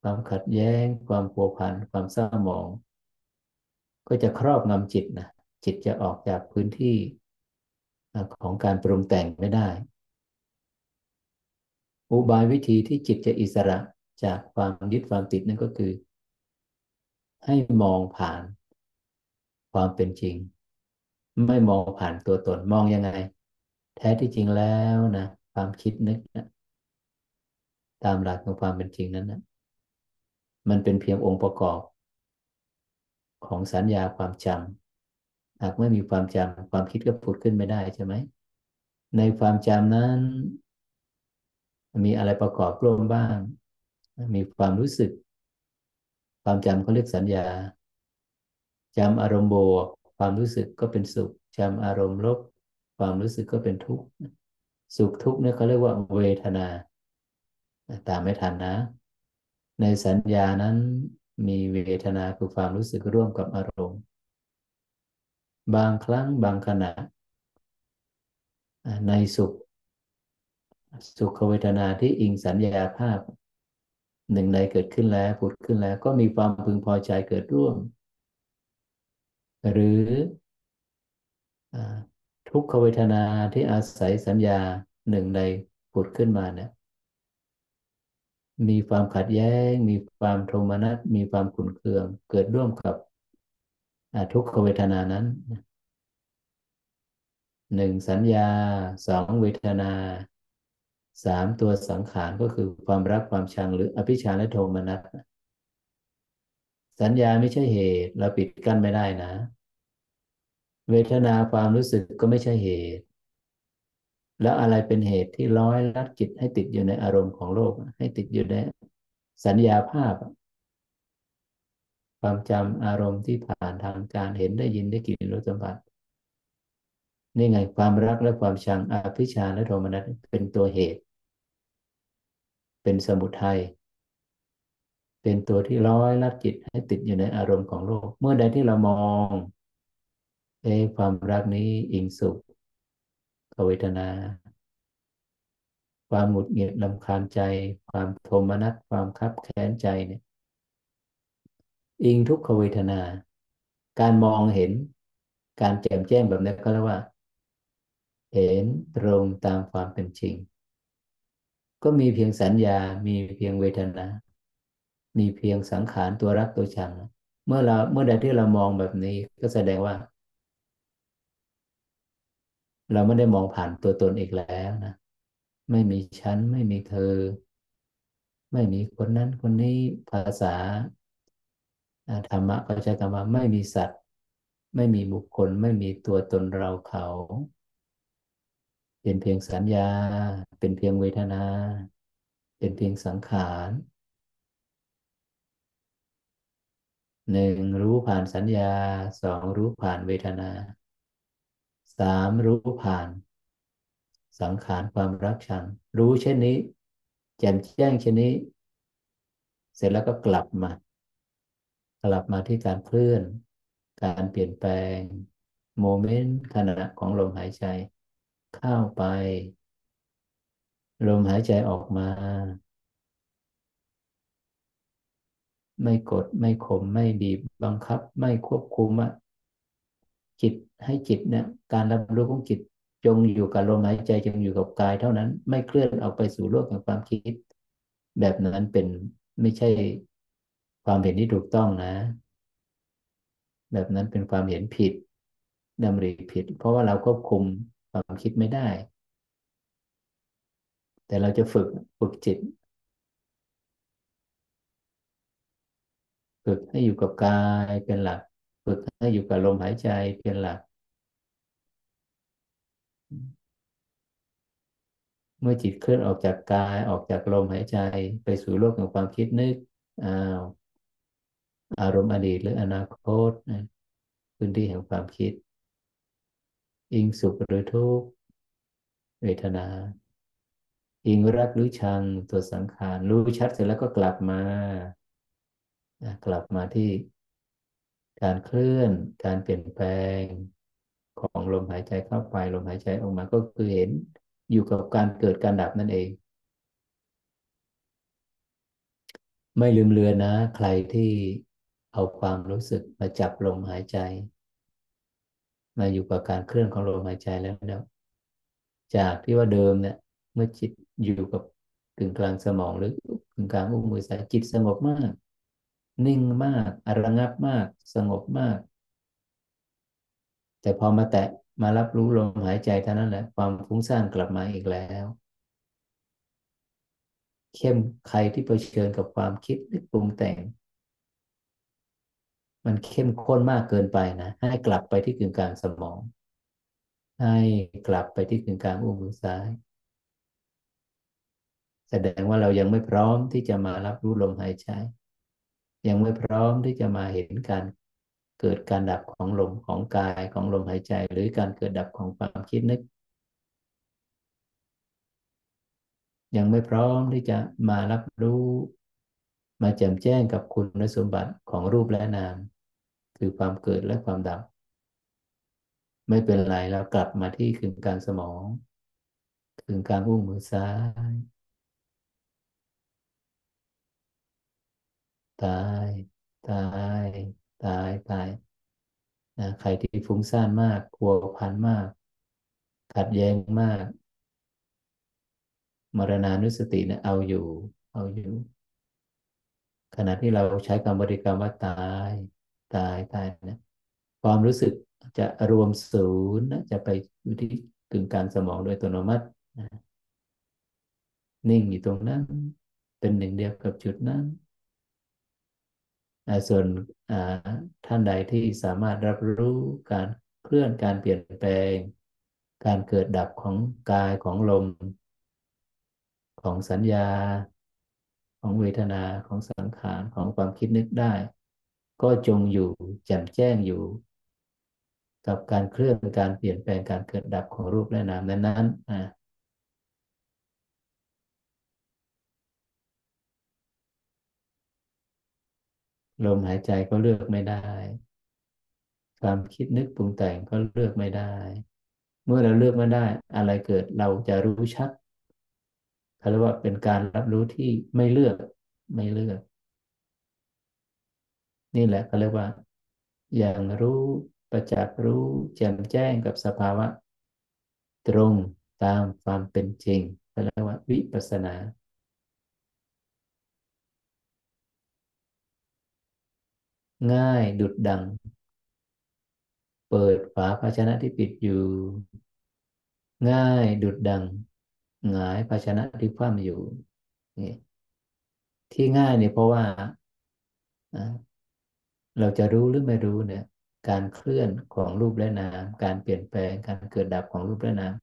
ความขัดแย้ง ความผัวพันความเศร้าหมอง ก็จะครอบงำจิตนะจิตจะออกจากพื้นที่ ของการปรุงแต่งไม่ได้ อุบายวิธีที่จิตจะอิสระจากความยึดความติดนั่นก็คือ ให้มองผ่านความเป็นจริง ไม่มองผ่านตัวตนมองยังไง แท้ที่จริงแล้วนะความคิดนึกนะตามหลักของความเป็นจริงนั้นนะมันเป็นเพียงองค์ประกอบ ของสัญญาความจำ หากไม่มีความจำความคิดก็ผุดขึ้นไม่ได้ใช่ไหม ในความจำนั้น มีอะไรประกอบร่วมบ้าง มีความรู้สึก ความจำเขาเรียกสัญญาจำอารมณ์บวกความรู้สึกก็เป็นสุขจำอารมณ์ลบ ความรู้สึกก็เป็นทุกข์สุขทุกข์เนี่ยเขาเรียกว่าเวทนา ตามไม่ทันนะ ในสัญญานั้นมีเวทนาคือความรู้สึกร่วมกับอารมณ์ บางครั้งบางขณะ ในสุข สุขเวทนาที่อิงสัญญาภาพ หนึ่งใดเกิดขึ้นแล้วผุดขึ้นแล้ว ก็มีความพึงพอใจเกิดร่วม หรือทุกขเวทนาที่อาศัยสัญญาหนึ่งในผุดขึ้นมาเนี่ยมีความขัดแย้ง มีความโทมนัสมีความขุ่นเคือง เกิดร่วมกับ ทุกขเวทนานั้นหนึ่งสัญญาสองเวทนาสามตัวสังขารก็คือความรักความชังหรืออภิชาและโทมนัสสัญญาไม่ใช่เหตุเราปิดกั้นไม่ได้นะ เวทนาความรู้สึกก็ไม่ใช่เหตุ แล้วอะไรเป็นเหตุที่ร้อยลัดจิตให้ติดอยู่ในอารมณ์ของโลก ให้ติดอยู่ในสัญญาภาพ ความจำอารมณ์ที่ผ่าน ทางการเห็นได้ยินได้กลิ่นรสสัมผัสนี่ไงความรักและความชังอภิชาและโทมนัสเป็นตัวเหตุ เป็นสมุทัยเป็นตัวที่ร้อยลัดจิตให้ติดอยู่ในอารมณ์ของโลก เมื่อใดที่เรามองเอความรักนี้อิงสุขเวทนา ความหงุดหงิดลำคาญใจ ความโทมนัสความคับแค้นใจเนี่ย อิงทุกขเวทนา การมองเห็น การแจ่มแจ้งแบบนี้ก็เรียกว่า เห็นตรงตามความเป็นจริง ก็มีเพียงสัญญา มีเพียงเวทนา มีเพียงสังขารตัวรักตัวชัง เมื่อเราเมื่อใดที่เรามองแบบนี้ก็แสดงว่า เราไม่ได้มองผ่านตัวตนอีกแล้วนะ ไม่มีฉัน ไม่มีเธอ ไม่มีคนนั้นคนนี้ภาษา ธรรมะก็ใช้คำว่าไม่มีสัตว์ ไม่มีบุคคล ไม่มีตัวตนเราเขา เป็นเพียงสัญญา เป็นเพียงเวทนา เป็นเพียงสังขารหนึ่งรู้ผ่านสัญญาสองรู้ผ่านเวทนาสามรู้ผ่าน สังขารความรักชัง รู้เช่นนี้ แจ่มแจ้งเช่นนี้ เสร็จแล้วก็กลับมา กลับมาที่การเคลื่อน การเปลี่ยนแปลงโมเมนต์ขณะของลมหายใจ เข้าไป ลมหายใจออกมา ไม่กดไม่ข่มไม่บีบบังคับ ไม่ควบคุมอะจิตให้จิตเนี่ยการรับรู้ของจิตจงอยู่กับลมหายใจจงอยู่กับกาย เท่านั้นไม่เคลื่อนออกไปสู่โลกแห่งความคิด แบบนั้นเป็นไม่ใช่ ความเห็นที่ถูกต้องนะ แบบนั้นเป็นความเห็นผิดดำริผิด เพราะว่าเราควบคุมความคิดไม่ได้ แต่เราจะฝึกฝึกจิต ฝึกให้อยู่กับกายเป็นหลัก ฝึกให้อยู่กับลมหายใจเป็นหลัก เมื่อจิตเคลื่อนออกจากกายออกจากลมหายใจ ไปสู่โลกของความคิดนึกอ้าว อารมณ์อดีตหรืออนาคตนะพื้นที่แห่งความคิด อิงสุขหรือทุกข์เวทนา อิงรักหรือชังตัวสังขารรู้ชัดเสร็จแล้วก็กลับมากลับมาที่การเคลื่อนการเปลี่ยนแปลงของลมหายใจเข้าไปลมหายใจออกมาก็คือเห็นอยู่กับการเกิดการดับนั่นเอง ไม่ลืมเลือนนะ ใครที่ เอาความรู้สึกมาจับลมหายใจ มาอยู่กับการเคลื่อนของลมหายใจแล้วเนี่ยจากที่ว่าเดิมเนี่ย เมื่อจิตอยู่กับกึ่งกลางสมองหรือกึ่งกลางอุ้งมือสายจิตสงบมาก นิ่งมากอระงับมาก สงบมาก แต่พอมาแตะมารับรู้ลมหายใจเท่านั้นแหละ ความฟุ้งซ่านกลับมาอีกแล้ว เข้มใครที่เผชิญกับความคิดนึกปรุงแต่ง มันเข้มข้นมากเกินไปนะให้กลับไปที่กึ่งกลางสมอง ให้กลับไปที่กึ่งกลางอุ้งมือซ้าย แสดงว่าเรายังไม่พร้อมที่จะมารับรู้ลมหายใจ ยังไม่พร้อมที่จะมาเห็นการเกิดการดับของลมของกายของลมหายใจ หรือการเกิดดับของความคิดนึก ยังไม่พร้อมที่จะมารับรู้ มาแจ่มแจ้งกับคุณสมบัติของรูปและนาม คือความเกิดและความดับ ไม่เป็นไรเรากลับมาที่คืนกางสมองคืนกางอุ้งมือซ้ายตายตายตายตายนะใครที่ฟุ้งซ่านมากกลัวพันมาก ขัดแย้งมาก มรณานุสติเนี่ยเอาอยู่ เอาอยู่ ขณะที่เราใช้คำบริกรรมว่าตาย ตายตายนะ ความรู้สึกจะรวมศูนย์นะจะไปอยู่ที่กึ่งกลางสมองโดยอัตโนมัตินะนิ่งอยู่ตรงนั้น เป็นหนึ่งเดียวกับจุดนั้นส่วนท่านใดที่สามารถรับรู้การเคลื่อนการเปลี่ยนแปลง การเกิดดับของกายของลม ของสัญญา ของเวทนาของสังขารของความคิดนึกได้ ก็จงอยู่แจ่มแจ้งอยู่ กับการเคลื่อนการเปลี่ยนแปลงการเกิดดับของรูปและนามนั้นๆลมหายใจก็เลือกไม่ได้ ความคิดนึกปรุงแต่งก็เลือกไม่ได้ เมื่อเราเลือกไม่ได้ อะไรเกิดเราจะรู้ชัดเขาเรียกว่าเป็นการรับรู้ที่ไม่เลือกไม่เลือก นี่แหละเขาเรียกว่า อย่างรู้ประจักษ์รู้แจ่มแจ้งกับสภาวะ ตรงตามความเป็นจริงเขาเรียกว่าวิปัสนาง่ายดุดดัง เปิดฝาภาชนะที่ปิดอยู่ ง่ายดุดดัง หงายภาชนะที่คว่ำอยู่นี่ที่ง่ายเนี่ยเพราะว่า เราจะรู้หรือไม่รู้เนี่ย การเคลื่อนของรูปและนาม การเปลี่ยนแปลงการเกิดดับของรูปและนาม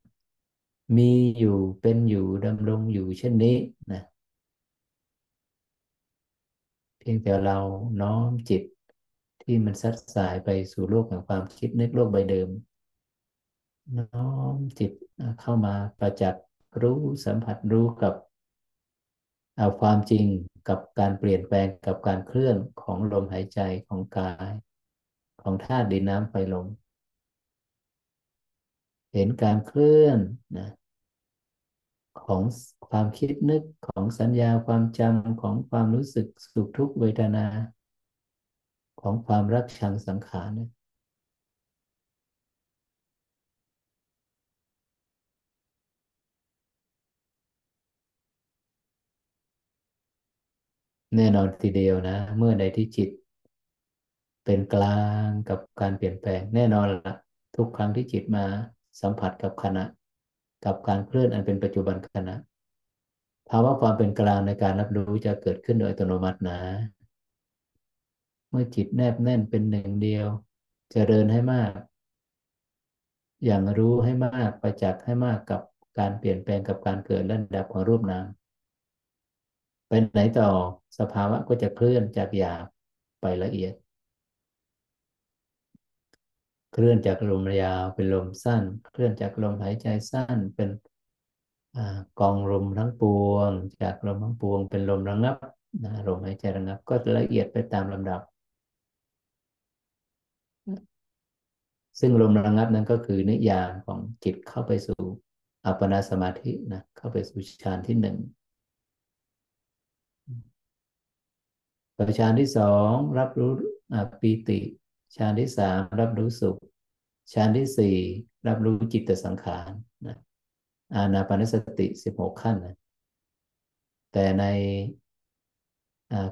มีอยู่เป็นอยู่ดำรงอยู่เช่นนี้นะเพียงแต่เราน้อมจิตที่มันซัดสายไปสู่โลกแห่งความคิดนึกโลกใบเดิม น้อมจิตเข้ามาประจักษ์รู้สัมผัสรู้กับเอาความจริง กับการเปลี่ยนแปลงกับการเคลื่อนของลมหายใจของกาย ของธาตุดินน้ำไฟลม เห็นการเคลื่อนนะของความคิดนึกของสัญญาความจำของความรู้สึกสุขทุกข์เวทนา ของความรักชังสังขารเนี่ย แน่นอนทีเดียวนะ เมื่อใดที่จิต เป็นกลางกับการเปลี่ยนแปลง แน่นอนละทุกครั้งที่จิตมาสัมผัสกับขณะ กับการเคลื่อนอันเป็นปัจจุบันขณะภาวะความเป็นกลางในการรับรู้จะเกิดขึ้นโดยอัตโนมัตินะ เมื่อจิตแนบแน่นเป็นหนึ่งเดียวจเจริญให้มาก อย่างรู้ให้มากประจักษ์ให้มากกับการเปลี่ยนแปลงกับการเกิดและดับของรูปนาม ไปไหนต่อสภาวะก็จะเคลื่อนจากหยาบไปละเอียด เคลื่อนจากลมยาวเป็นลมสั้น เคลื่อนจากลมหายใจสั้นเป็นกองลมทั้งปวง จากลมทั้งปวง เป็นลมระงับนะลมหายใจระงับ ก็ละเอียดไปตามลำดับ ซึ่งลมระงับนั้นก็คือนิยามของจิตเข้าไปสู่อัปปนาสมาธินะเข้าไปสู่ฌานที่หนึ่ง ต่อฌานที่สองรับรู้ปีติฌานที่สามรับรู้สุขฌานที่สี่รับรู้จิตสังขารนะอานาปานสติสิบหกขั้นนะแต่ใน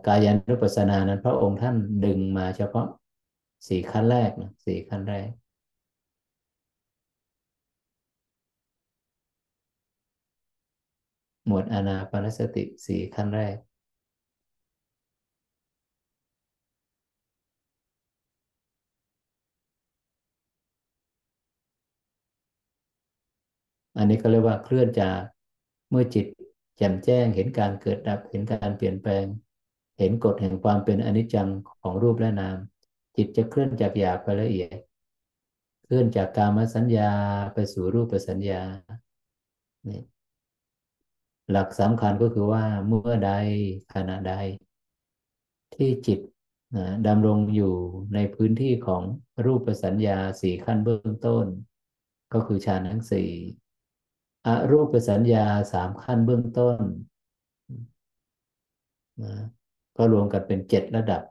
กายานุปัสสนานั้น พระองค์ท่านดึงมาเฉพาะสี่ขั้นแรกนะสี่ขั้นแรก หมวดอานาปานสติสี่ขั้นแรก อันนี้ก็เรียกว่าเคลื่อนจากเมื่อจิตแจ่มแจ้งเห็นการเกิดดับเห็นการเปลี่ยนแปลง เห็นกฎแห่งความเป็นอนิจจังของรูปและนาม จิตจะเคลื่อนจากหยาบไปละเอียด เคลื่อนจากกามสัญญาไปสู่รูปสัญญานี่หลักสำคัญก็คือว่าเมื่อใดขณะใด ที่จิตดำรงอยู่ในพื้นที่ของรูปสัญญาสี่ขั้นเบื้องต้น ก็คือฌานทั้งสี่ อรูปสัญญาสามขั้นเบื้องต้นนะก็รวมกันเป็นเจ็ดระดับ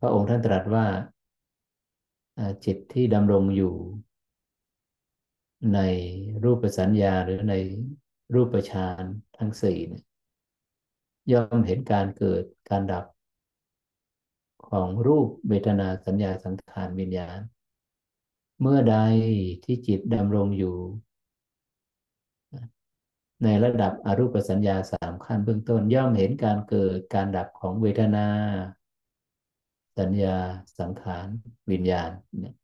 พระองค์ท่านตรัสว่าจิตที่ดำรงอยู่ ในรูปสัญญาหรือในรูปฌานทั้งสี่เนี่ยย่อมเห็นการเกิดการดับ ของรูปเวทนาสัญญาสังขารวิญญาณ เมื่อใดที่จิตดำรงอยู่ ในระดับอรูปสัญญาสามขั้นเบื้องต้น ย่อมเห็นการเกิดการดับของเวทนา สัญญาสังขาร วิญญาณเนี่ย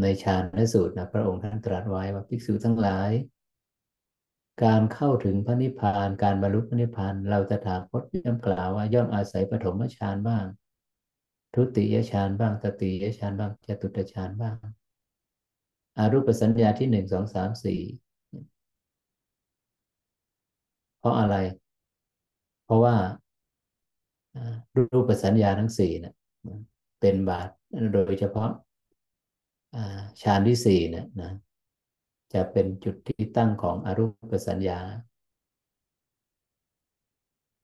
ในฌานและสูตรนะพระองค์ท่านตรัสไว้ว่าภิกษุทั้งหลาย การเข้าถึงพระนิพพาน การบรรลุพระนิพพาน เราจะถามพจน์ย่อมกล่าวว่าย่อมอาศัยปฐมฌานบ้าง ทุติยฌานบ้างตติยฌานบ้างจตุตฌานบ้าง อารูปสัญญาที่หนึ่งสองสามสี่เพราะอะไร เพราะว่ารูปสัญญาทั้งสี่นะเป็นบาทโดยเฉพาะฌานที่สี่เนี่ยนะ จะเป็นจุดที่ตั้งของอรูปสัญญา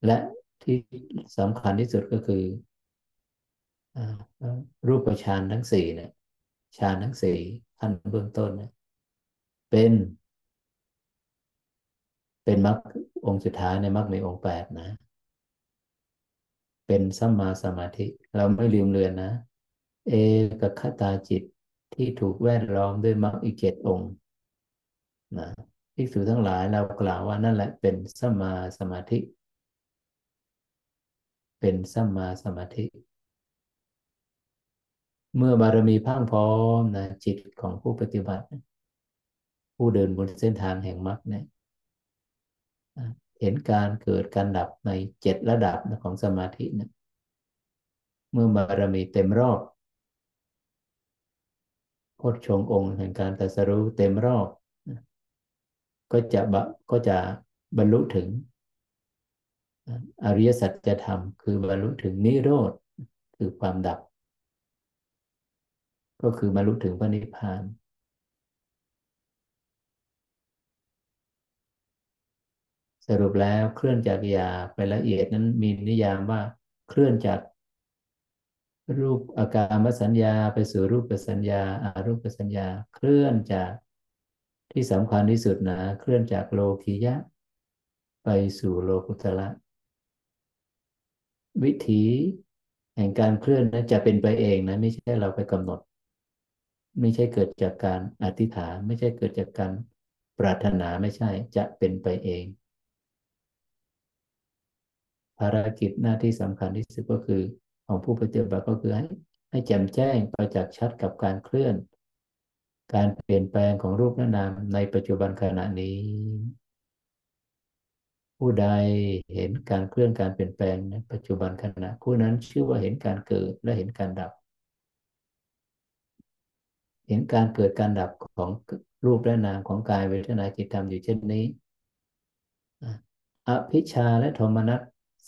และที่สำคัญที่สุดก็คือรูปฌานทั้งสี่เนี่ยฌานทั้งสี่ ขั้นเบื้องต้นเนี่ยเป็น เป็นมรรคองค์สุดท้ายในมรรคในองค์แปดนะ เป็นสัมมาสมาธิ เราไม่ลืมเลือนนะ เอกคตาจิตที่ถูกแวดล้อมด้วยมรรคอีกเจ็ดองค์นะภิกษุทั้งหลายเรากล่าวว่านั่นแหละเป็นสัมมาสมาธิ เป็นสัมมาสมาธิ เมื่อบารมีพังพร้อมนะจิตของผู้ปฏิบัติ ผู้เดินบนเส้นทางแห่งมรรคเนี่ยเห็นการเกิดการดับในเจ็ดระดับของสมาธิเนี่ยเมื่อบารมีเต็มรอบพชงองค์แห่งการตรัสรู้เต็มรอบ ก็จะบก็จะบรรลุถึง อริยสัจธรรมคือบรรลุถึงนิโรธคือความดับ ก็คือบรรลุถึงพระนิพพาน สรุปแล้วเคลื่อนจากยาไปละเอียดนั้นมีนิยามว่าเคลื่อนจากรูปอาการมสัญญาไปสู่รูปสัญญาอารูปสัญญา เคลื่อนจากที่สำคัญที่สุดนะ เคลื่อนจากโลคิยะ ไปสู่โลกุตละ วิถีแห่งการเคลื่อนนะจะเป็นไปเองนะ ไม่ใช่เราไปกำหนด ไม่ใช่เกิดจากการอธิษฐานไม่ใช่เกิดจากการปรารถนาไม่ใช่จะเป็นไปเอง ภารกิจหน้าที่สำคัญที่สุดก็คือ ของผู้ปฏิบัติก็คือให้ให้แจ่มแจ้งประจักษ์ชัดกับการเคลื่อน การเปลี่ยนแปลงของรูปนามในปัจจุบันขณะนี้ ผู้ใดเห็นการเคลื่อนการเปลี่ยนแปลงในปัจจุบันขณะผู้นั้นชื่อว่าเห็นการเกิดและเห็นการดับ เห็นการเกิดการดับของรูปและนามของกายเวทนาจิตธรรมอยู่เช่นนี้อภิชาและโทมนัส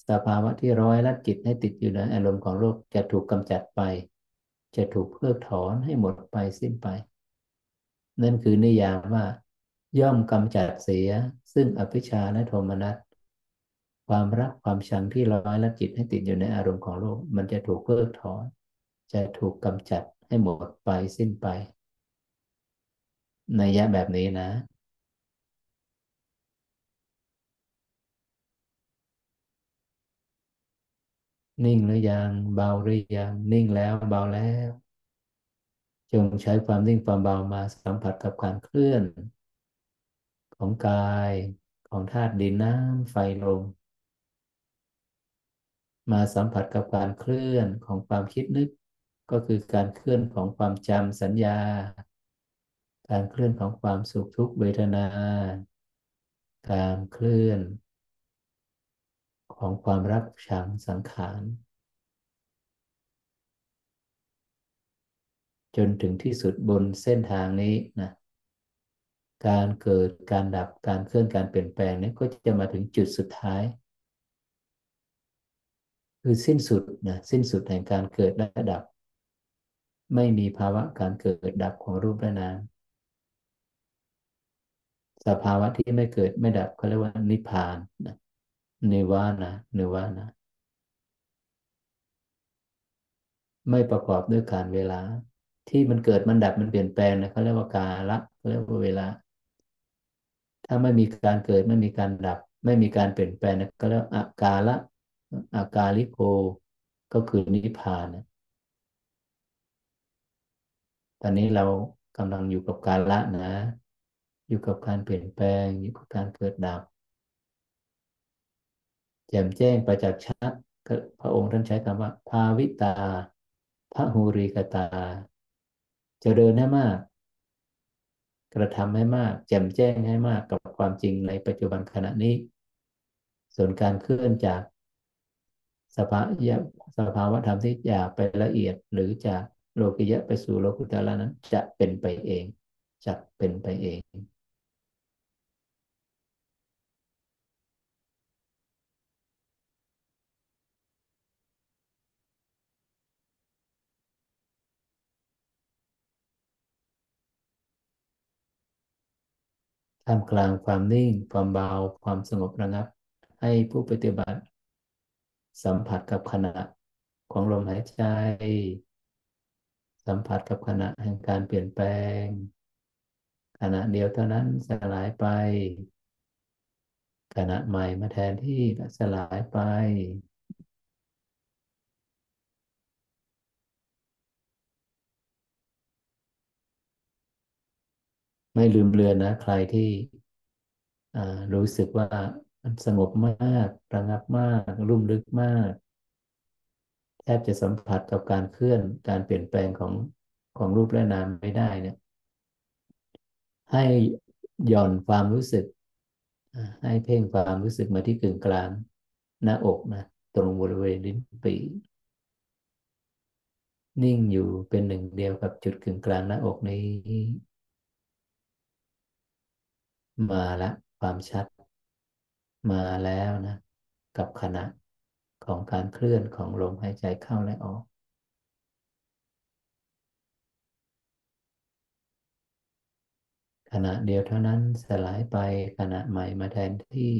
สภาวะที่ร้อยลัดจิตให้ติดอยู่ในอารมณ์ของโลกจะถูกกำจัดไป จะถูกเพิกถอนให้หมดไปสิ้นไป นั่นคือนิยามว่า ย่อมกำจัดเสีย ซึ่งอภิชาและโทมนัสความรักความชังที่ร้อยลัดจิตให้ติดอยู่ในอารมณ์ของโลก มันจะถูกเพิกถอน จะถูกกำจัด ให้หมดไปสิ้นไป ในยะแบบนี้นะ นิ่งหรือยังเบาหรือยังนิ่งแล้วเบาแล้ว จงใช้ความนิ่งความเบามาสัมผัสกับการเคลื่อน ของกายของธาตุดินน้ำไฟลมมาสัมผัสกับการเคลื่อนของความคิดนึก ก็คือการเคลื่อนของความจำสัญญา การเคลื่อนของความสุขทุกขเวทนา การเคลื่อน ของความรักชังสังขาร จนถึงที่สุดบนเส้นทางนี้นะการเกิดการดับการเคลื่อนการเปลี่ยนแปลงนี้ก็จะมาถึงจุดสุดท้าย คือสิ้นสุดนะสิ้นสุดแห่งการเกิดและดับ ไม่มีภาวะการเกิดดับของรูปและนาม สภาวะที่ไม่เกิดไม่ดับเขาเรียกว่านิพพานนะนิวานะนิวานะ ไม่ประกอบด้วยการเวลา ที่มันเกิดมันดับมันเปลี่ยนแปลงนะเขาเรียกว่ากาละเขาเรียกว่าเวลา ถ้าไม่มีการเกิดไม่มีการดับ ไม่มีการเปลี่ยนแปลงนะก็เรียกอากาละอากาลิโกก็คือนิพพานนะ ตอนนี้เรากำลังอยู่กับการละนะ อยู่กับการเปลี่ยนแปลง อยู่กับการเกิดดับแจ่มแจ้งประจักษ์ชัดพระองค์ท่านใช้คำว่า ภาวิตาพระหูริกตาจเจริญให้มาก กระทำให้มาก แจ่มแจ้งให้มากกับความจริงในปัจจุบันขณะนี้ ส่วนการเคลื่อนจากสภาวะสภาวะธรรมที่อยากไปละเอียดหรือจาก โลกิยะไปสู่โลกุตละนั้น จะเป็นไปเองจะเป็นไปเอง ท่ามกลางความนิ่ง ความเบา ความสงบระงับ ให้ผู้ปฏิบัติ สัมผัสกับขณะของลมหายใจ สัมผัสกับขณะแห่งการเปลี่ยนแปลง ขณะเดียวเท่านั้นสลายไป ขณะใหม่มาแทนที่สลายไป ไม่ลืมเลือนนะ ใครที่รู้สึกว่ามันสงบมากระงับมาก รุ่มลึกมาก แทบจะสัมผัสกับการเคลื่อนการเปลี่ยนแปลงของของรูปและนามไม่ได้เนี่ย ให้หย่อนความรู้สึก ให้เพ่งความรู้สึกมาที่กึ่งกลางหน้าอกนะตรงบริเวณลิ้นปีนิ่งอยู่เป็นหนึ่งเดียวกับจุดกึ่งกลางหน้าอกนี้ มาละความชัด มาแล้วนะ กับขณะ ของการเคลื่อนของลมหายใจเข้าและออกขณะเดียวเท่านั้นสลายไปขณะใหม่มาแทนที่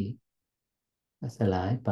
สลายไป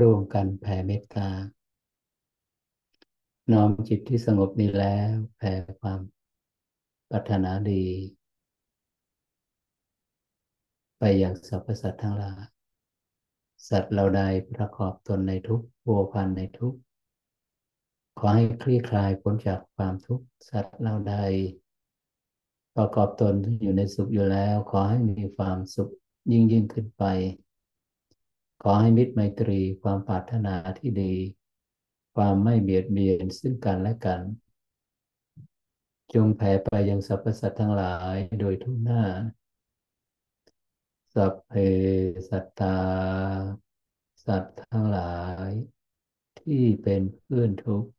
ร่วมกันแผ่เมตตา น้อมจิตที่สงบนี้แล้วแผ่ความปรารถนาดี ไปอยังสรรพสัตว์ทั้งหลาย สัตว์เราใดประกอบตนในทุกข์วัวพันในทุกข์ขอให้คลี่คลายพ้นจากความทุกข์สัตว์เราใด ประกอบตนอยู่ในสุขอยู่แล้ว ขอให้มีความสุขยิ่งยิ่งขึ้นไป ขอให้มิตรไมตรีความปรารถนาที่ดี ความไม่เบียดเบียนซึ่งกันและกัน จงแผ่ไปยังสรรพสัตว์ทั้งหลายโดยทุกหน้า สัพเพสัตตา สัตว์ทั้งหลาย ที่เป็นเพื่อนทุกข์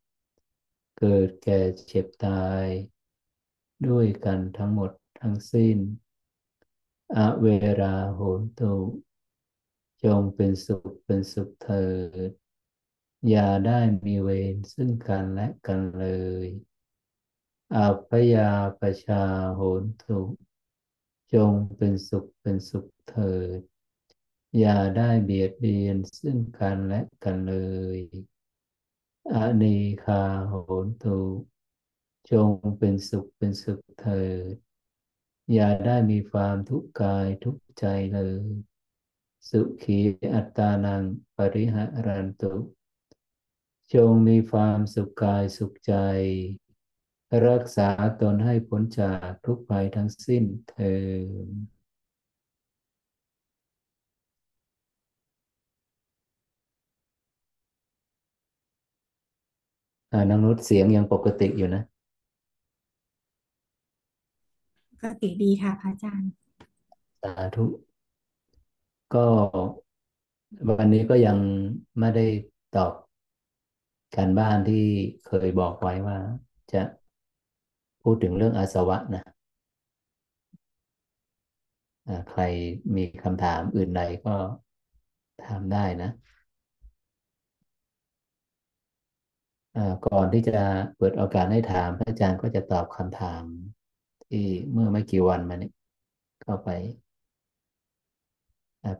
เกิดแก่เจ็บตาย ด้วยกันทั้งหมดทั้งสิ้น อเวราโหนตุ จงเป็นสุขเป็นสุขเถิด อย่าได้มีเวรซึ่งกันและกันเลยอัพยาประชาโหนตุจงเป็นสุขเป็นสุขเถิด อย่าได้เบียดเบียนซึ่งกันและกันเลยอนีคาโหนตุจงเป็นสุขเป็นสุขเถิด อย่าได้มีความทุกข์กายทุกข์ใจเลย สุขีอัตตานังปริหารันตุ จงมีความสุขกายสุขใจ รักษาตนให้พ้นจากทุกภัยทั้งสิ้นเถิดนางนุชเสียงยังปกติอยู่นะ ปกติดีค่ะพระอาจารย์ สาธุ ก็วันนี้ก็ยังไม่ได้ตอบการบ้านที่เคยบอกไว้ว่า จะพูดถึงเรื่องอาสวะนะใครมีคำถามอื่นใดก็ถามได้นะก่อนที่จะเปิดโอกาสให้ถามพระอาจารย์ก็จะตอบคำถามที่เมื่อไม่กี่วันมานี้เข้าไป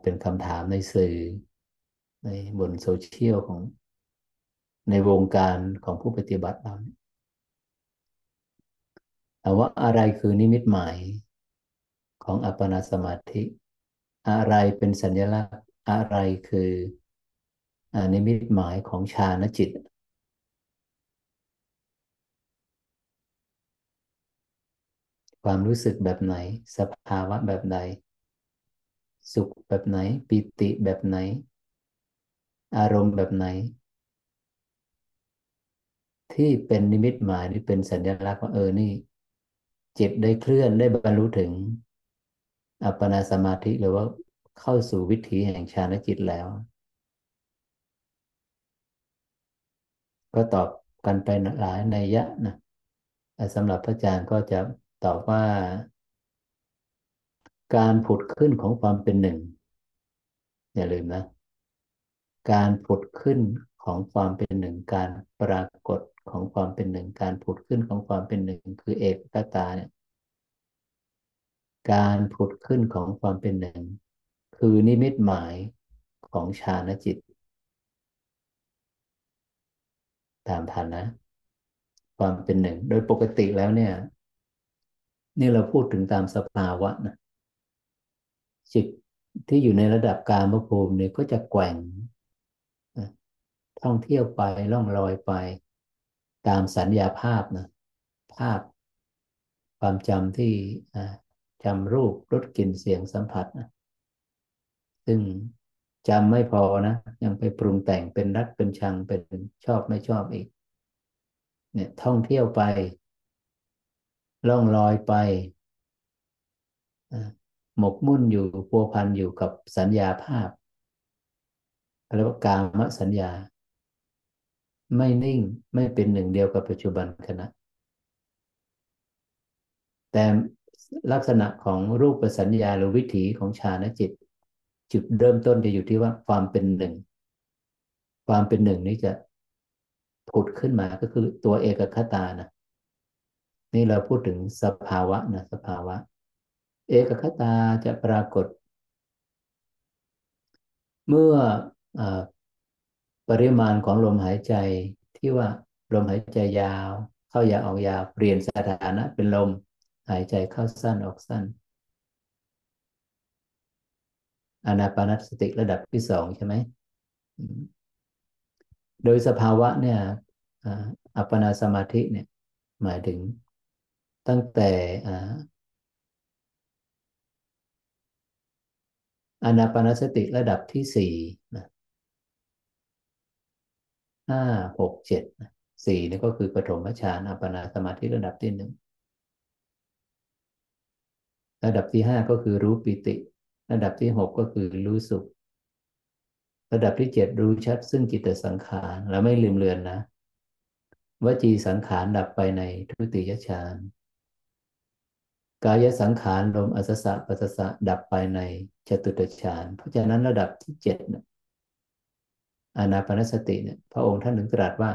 เป็นคำถามในสื่อ ในบนโซเชียลของในวงการของผู้ปฏิบัติเราแต่ว่าอะไรคือนิมิตหมายของอัปปนาสมาธิ อะไรเป็นสัญลักษณ์อะไรคือนิมิตหมายของฌานจิต ความรู้สึกแบบไหน สภาวะแบบใด สุขแบบไหน ปิติแบบไหน อารมณ์แบบไหน ที่เป็นนิมิตหมายหรือเป็นสัญลักษณ์ว่าเออนี่ จิตได้เคลื่อนได้บรรลุถึง อัปปนาสมาธิหรือว่าเข้าสู่วิถีแห่งฌานจิตแล้ว ก็ตอบกันไปหลายในยะนะสำหรับพระอาจารย์ก็จะตอบว่า การผุดขึ้นของความเป็นหนึ่ง อย่าลืมนะ การผุดขึ้นของความเป็นหนึ่ง การปรากฏของความเป็นหนึ่ง การผุดขึ้นของความเป็นหนึ่ง คือเอกตาเนี่ย การผุดขึ้นของความเป็นหนึ่ง คือนิมิตหมายของฌานจิต ตามทันนะ ความเป็นหนึ่ง โดยปกติแล้วเนี่ย นี่เราพูดถึงตามสภาวะนะ จิตที่อยู่ในระดับการมภูมิเนี่ยก็จะแกว่งท่องเที่ยวไปล่องลอยไป ตามสัญญาภาพนะภาพความจำที่จำรูปรสกลิ่นเสียงสัมผัสนะซึ่งจำไม่พอนะ ยังไปปรุงแต่งเป็นรักเป็นชังเป็นชอบไม่ชอบอีก เนี่ยท่องเที่ยวไป ล่องลอยไป หมกมุ่นอยู่พัวพันอยู่กับสัญญาภาพเรียกว่ากามสัญญา ไม่นิ่งไม่เป็นหนึ่งเดียวกับปัจจุบันขณะ แต่ลักษณะของรูปสัญญาหรือวิถีของฌานจิต จุดเริ่มต้นจะอยู่ที่ว่าความเป็นหนึ่ง ความเป็นหนึ่งนี้จะผุดขึ้นมาก็คือตัวเอกคตานะนี่เราพูดถึงสภาวะนะสภาวะ เอกคตาจะปรากฏ เมื่ออปริมาณของลมหายใจที่ว่าลมหายใจยาว เข้ายาวออกยาวเปลี่ยนสถานะเป็นลมหายใจเข้าสั้นออกสั้นอานาปานสติระดับที่สองใช่ไหม โดยสภาวะเนี่ยอัปปนาสมาธิเนี่ยหมายถึงตั้งแต่ อานาปานสติระดับที่สี่นะห้าหกเจ็ดสี่นี่ก็คือปฐมฌานอัปปนาสมาธิระดับที่หนึ่งระดับที่ห้าก็คือรู้ปิติ ระดับที่หกก็คือรู้สุข ระดับที่เจ็ดรู้ชัด ซึ่งจิตสังขารเราไม่ลืมเลือนนะวจีสังขารดับไปในทุติยฌาน กายสังขารลมอัสสะปัสสะดับไปในจตุตฌานเพราะฉะนั้นระดับที่เจ็ดอานาปนสติเนี่ยพระองค์ท่านถึงตรัสว่า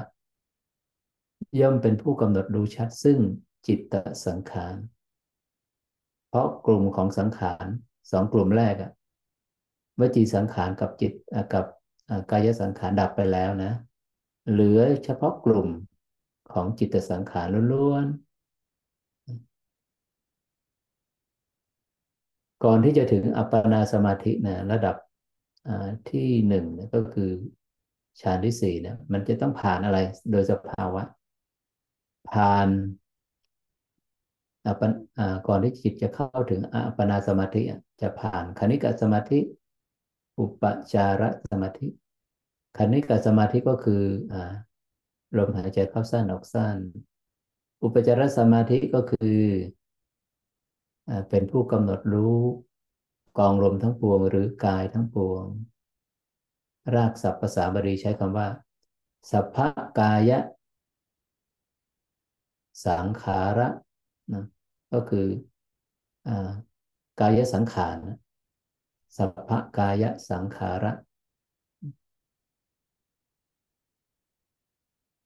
ย่อมเป็นผู้กำหนดรู้ชัดซึ่งจิตตสังขาร เพราะกลุ่มของสังขารสองกลุ่มแรกอะวจีสังขารกับจิตกับกายสังขารดับไปแล้วนะ เหลือเฉพาะกลุ่มของจิตสังขารล้วน ก่อนที่จะถึงอัปปนาสมาธินะระดับที่หนึ่งก็คือฌานที่สี่นี่ยมันจะต้องผ่านอะไรโดยสภาวะ ผ่านก่อนที่จิตจะเข้าถึงอัปปนาสมาธิ จะผ่านคณิกสมาธิ อุปจารสมาธิคณิกสมาธิก็คือลมหายใจเข้าสั้นออกสั้น อุปจารสมาธิก็คือ เป็นผู้กำหนดรู้กองลมทั้งปวงหรือกายทั้งปวง รากศัพท์ภาษาบาลีใช้คำว่า สัพพกายะ สังขาระนะก็คืออกายสังขารสัพพกายะสังขาระ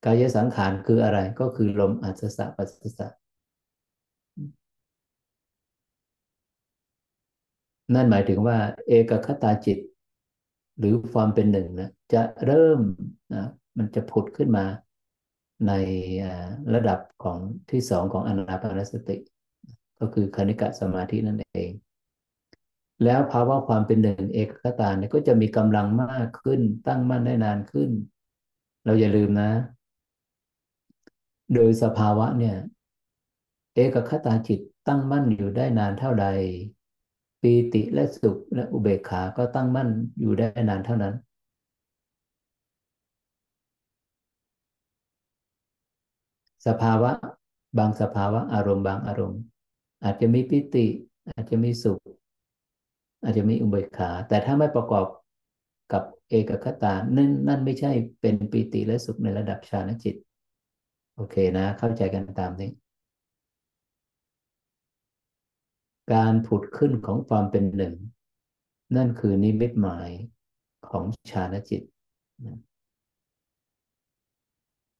กายสังขารคืออะไรก็คือลมอัศสะปัสสะ นั่นหมายถึงว่า เอกคตาจิต หรือความเป็นหนึ่งนะจะเริ่มนะมันจะผุดขึ้นมาในระดับของที่สองของอนาปานสติ ก็คือคณิกะสมาธินั่นเอง แล้วภาวะความเป็นหนึ่งเอกคตาเนี่ยก็จะมีกำลังมากขึ้น ตั้งมั่นได้นานขึ้น เราอย่าลืมนะ โดยสภาวะเนี่ย เอกคตาจิตตั้งมั่นอยู่ได้นานเท่าใด ปีติและสุขและอุเบกขาก็ตั้งมั่นอยู่ได้นานเท่านั้น สภาวะบางสภาวะอารมณ์บางอารมณ์ อาจจะมีปิติ อาจจะมีสุข อาจจะมีอุเบกขา แต่ถ้าไม่ประกอบกับเอกคตานั่นนั่นไม่ใช่เป็นปิติและสุขในระดับฌานจิต โอเคนะ เข้าใจกันตามนี้ การผุดขึ้นของความเป็นหนึ่ง นั่นคือนิมิตหมายของฌานจิต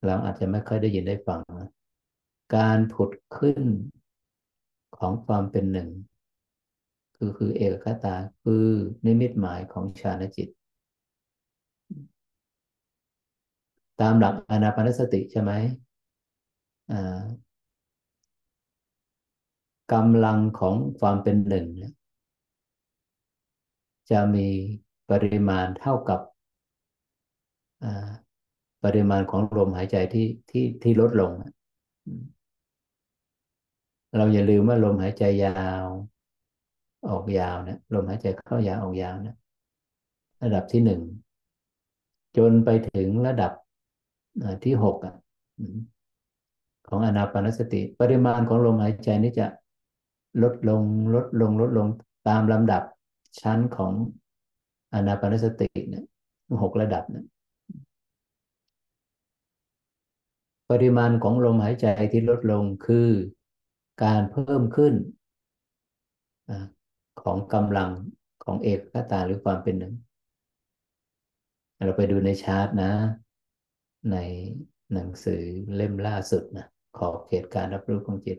เราอาจจะไม่ค่อยได้ยินได้ฟังนะการผุดขึ้นของความเป็นหนึ่ง คือคือเอกคตาคือนิมิตหมายของฌานจิต ตามหลักอนาปานสติใช่ไหม กำลังของความเป็นหนึ่งจะมีปริมาณเท่ากับปริมาณของลมหายใจที่ที่ที่ลดลง เราอย่าลืมว่าลมหายใจยาว ออกยาวนะลมหายใจเข้ายาวออกยาวนะระดับที่หนึ่งจนไปถึงระดับที่หกของอนาปานสติ ปริมาณของลมหายใจนี้จะ ลดลงลดลงลดลงตามลำดับชั้นของอนาปานสติเนี่ยหกระดับเนี่ยปริมาณของลมหายใจที่ลดลงคือการเพิ่มขึ้นของกำลังของเอกคตาหรือความเป็นหนึ่ง เราไปดูในชาร์ตนะ ในหนังสือเล่มล่าสุดนะขอบเขตการรับรู้ของจิต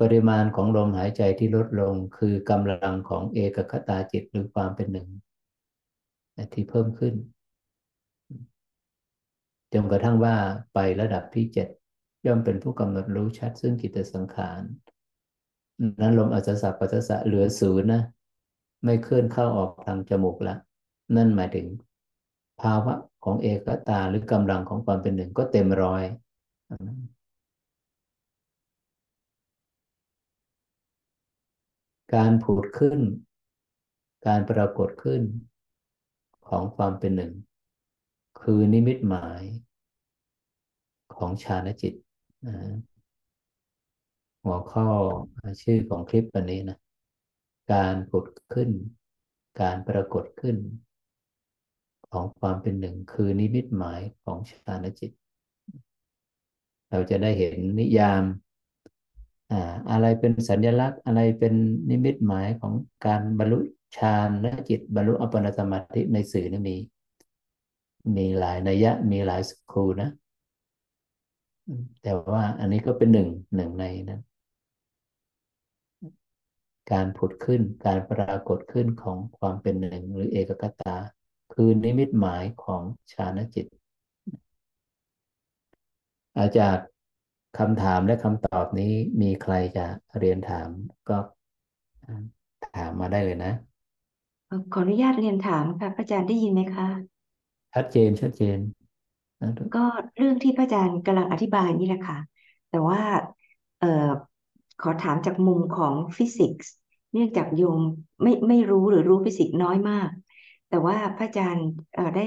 ปริมาณของลมหายใจที่ลดลงคือกำลังของเอกคตาจิตหรือความเป็นหนึ่งที่เพิ่มขึ้นจนกระทั่งว่าไประดับที่เจ็ดย่อมเป็นผู้กำหนดรู้ชัดซึ่งกิจสังขารนั้นลมอัศสะปัสสะเหลือศูนย์นะไม่เคลื่อนเข้าออกทางจมูกละ นั่นหมายถึง ภาวะของเอกตาหรือกำลังของความเป็นหนึ่งก็เต็มร้อย การผุดขึ้น การปรากฏขึ้น ของความเป็นหนึ่ง คือนิมิตหมาย ของฌานจิตหัวข้อชื่อของคลิปวันนี้นะ การผุดขึ้น การปรากฏขึ้น ของความเป็นหนึ่ง คือนิมิตหมายของฌานจิต เราจะได้เห็นนิยาม อะไรเป็นสัญลักษณ์อะไรเป็นนิมิตหมายของการบรรลุฌานและจิตบรรลุอัปปนาสมาธิในสื่อนี่มี มีหลายนัยยะมีหลายสกูนะ แต่ว่าอันนี้ก็เป็นหนึ่งหนึ่งในนั้น การผุดขึ้นการปรากฏขึ้นของความเป็นหนึ่งหรือเอกกตา คือนิมิตหมายของฌานจิต อาจารย์ คำถามและคำตอบนี้มีใครจะเรียนถามก็ถามมาได้เลยนะ ขออนุญาตเรียนถามค่ะพระอาจารย์ได้ยินไหมคะ ชัดเจนชัดเจน ก็เรื่องที่พระอาจารย์กำลังอธิบายนี่แหละค่ะ แต่ว่าเอ่อขอถามจากมุมของฟิสิกส์ เนื่องจากโยมไม่ไม่รู้หรือรู้ฟิสิกส์น้อยมาก แต่ว่าพระอาจารย์ได้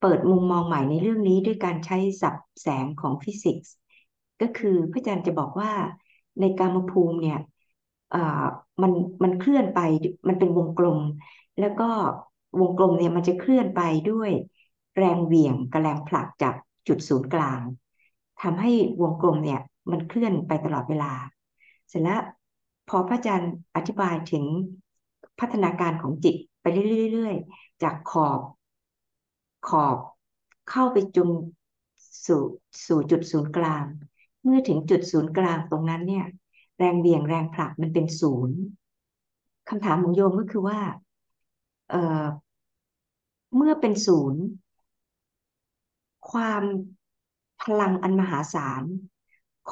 เปิดมุมมองใหม่ในเรื่องนี้ด้วยการใช้ศัพท์แสงของฟิสิกส์ ก็คือพระอาจารย์จะบอกว่าในกามภูมิเนี่ยมันมันเคลื่อนไปมันเป็นวงกลม แล้วก็วงกลมเนี่ยมันจะเคลื่อนไปด้วยแรงเหวี่ยงกับแรงผลักจากจุดศูนย์กลางทำให้วงกลมเนี่ยมันเคลื่อนไปตลอดเวลา เสร็จแล้วพอพระอาจารย์อธิบายถึงพัฒนาการของจิตไปเรื่อยๆจากขอบ ขอบเข้าไปจนสู่สู่จุดศูนย์กลาง เมื่อถึงจุดศูนย์กลางตรงนั้นเนี่ย แรงเบี่ยงแรงผลักมันเป็นศูนย์คำถามของโยมก็คือว่าเเมื่อเป็นศูนย์ ความพลังอันมหาศาล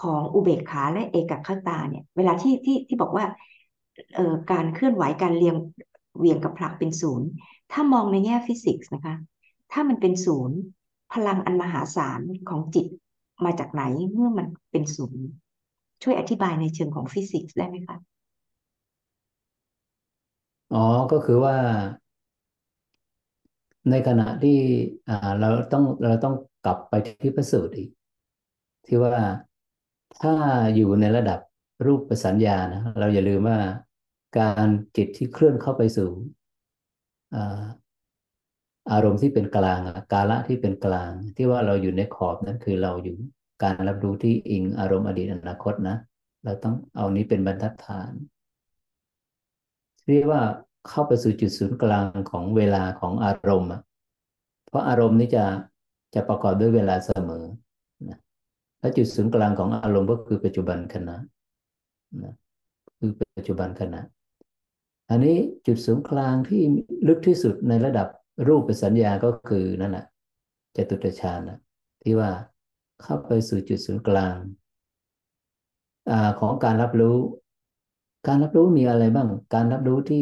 ของอุเบกขาและเอกคตาเนี่ย เวลาที่ที่ที่บอกว่าเอ่อการเคลื่อนไหวการเรียงเวียงกับผลักเป็นศูนย์ ถ้ามองในแง่ฟิสิกส์นะคะ ถ้ามันเป็นศูนย์ พลังอันมหาศาลของจิต มาจากไหนเมื่อมันเป็นศูนย์ช่วยอธิบายในเชิงของฟิสิกส์ได้ไหมคะอ๋อก็คือว่า ในขณะที่อ่าเราต้องเราต้องกลับไปที่ประสูตรอีก ที่ว่าถ้าอยู่ในระดับรูปประสัญญานะเราอย่าลืมว่าการจิตที่เคลื่อนเข้าไปสู่ อารมณ์ที่เป็นกลางกาละที่เป็นกลาง ที่ว่าเราอยู่ในขอบนั้นคือเราอยู่การรับรู้ที่อิงอารมณ์อดีตอนาคตนะ เราต้องเอานี้เป็นบรรทัดฐานเรียกว่าเข้าไปสู่จุดศูนย์กลางของเวลาของอารมณ์ เพราะอารมณ์นี้จะจะประกอบด้วยเวลาเสมอนะและจุดศูนย์กลางของอารมณ์ก็คือปัจจุบันขณะนะคือปัจจุบันขณะ อันนี้จุดศูนย์กลางที่ลึกที่สุดในระดับ รูปสัญญาก็คือนั่นแหละจตุตฌานนะที่ว่าเข้าไปสู่จุดศูนย์กลางอของการรับรู้ การรับรู้มีอะไรบ้าง การรับรู้ที่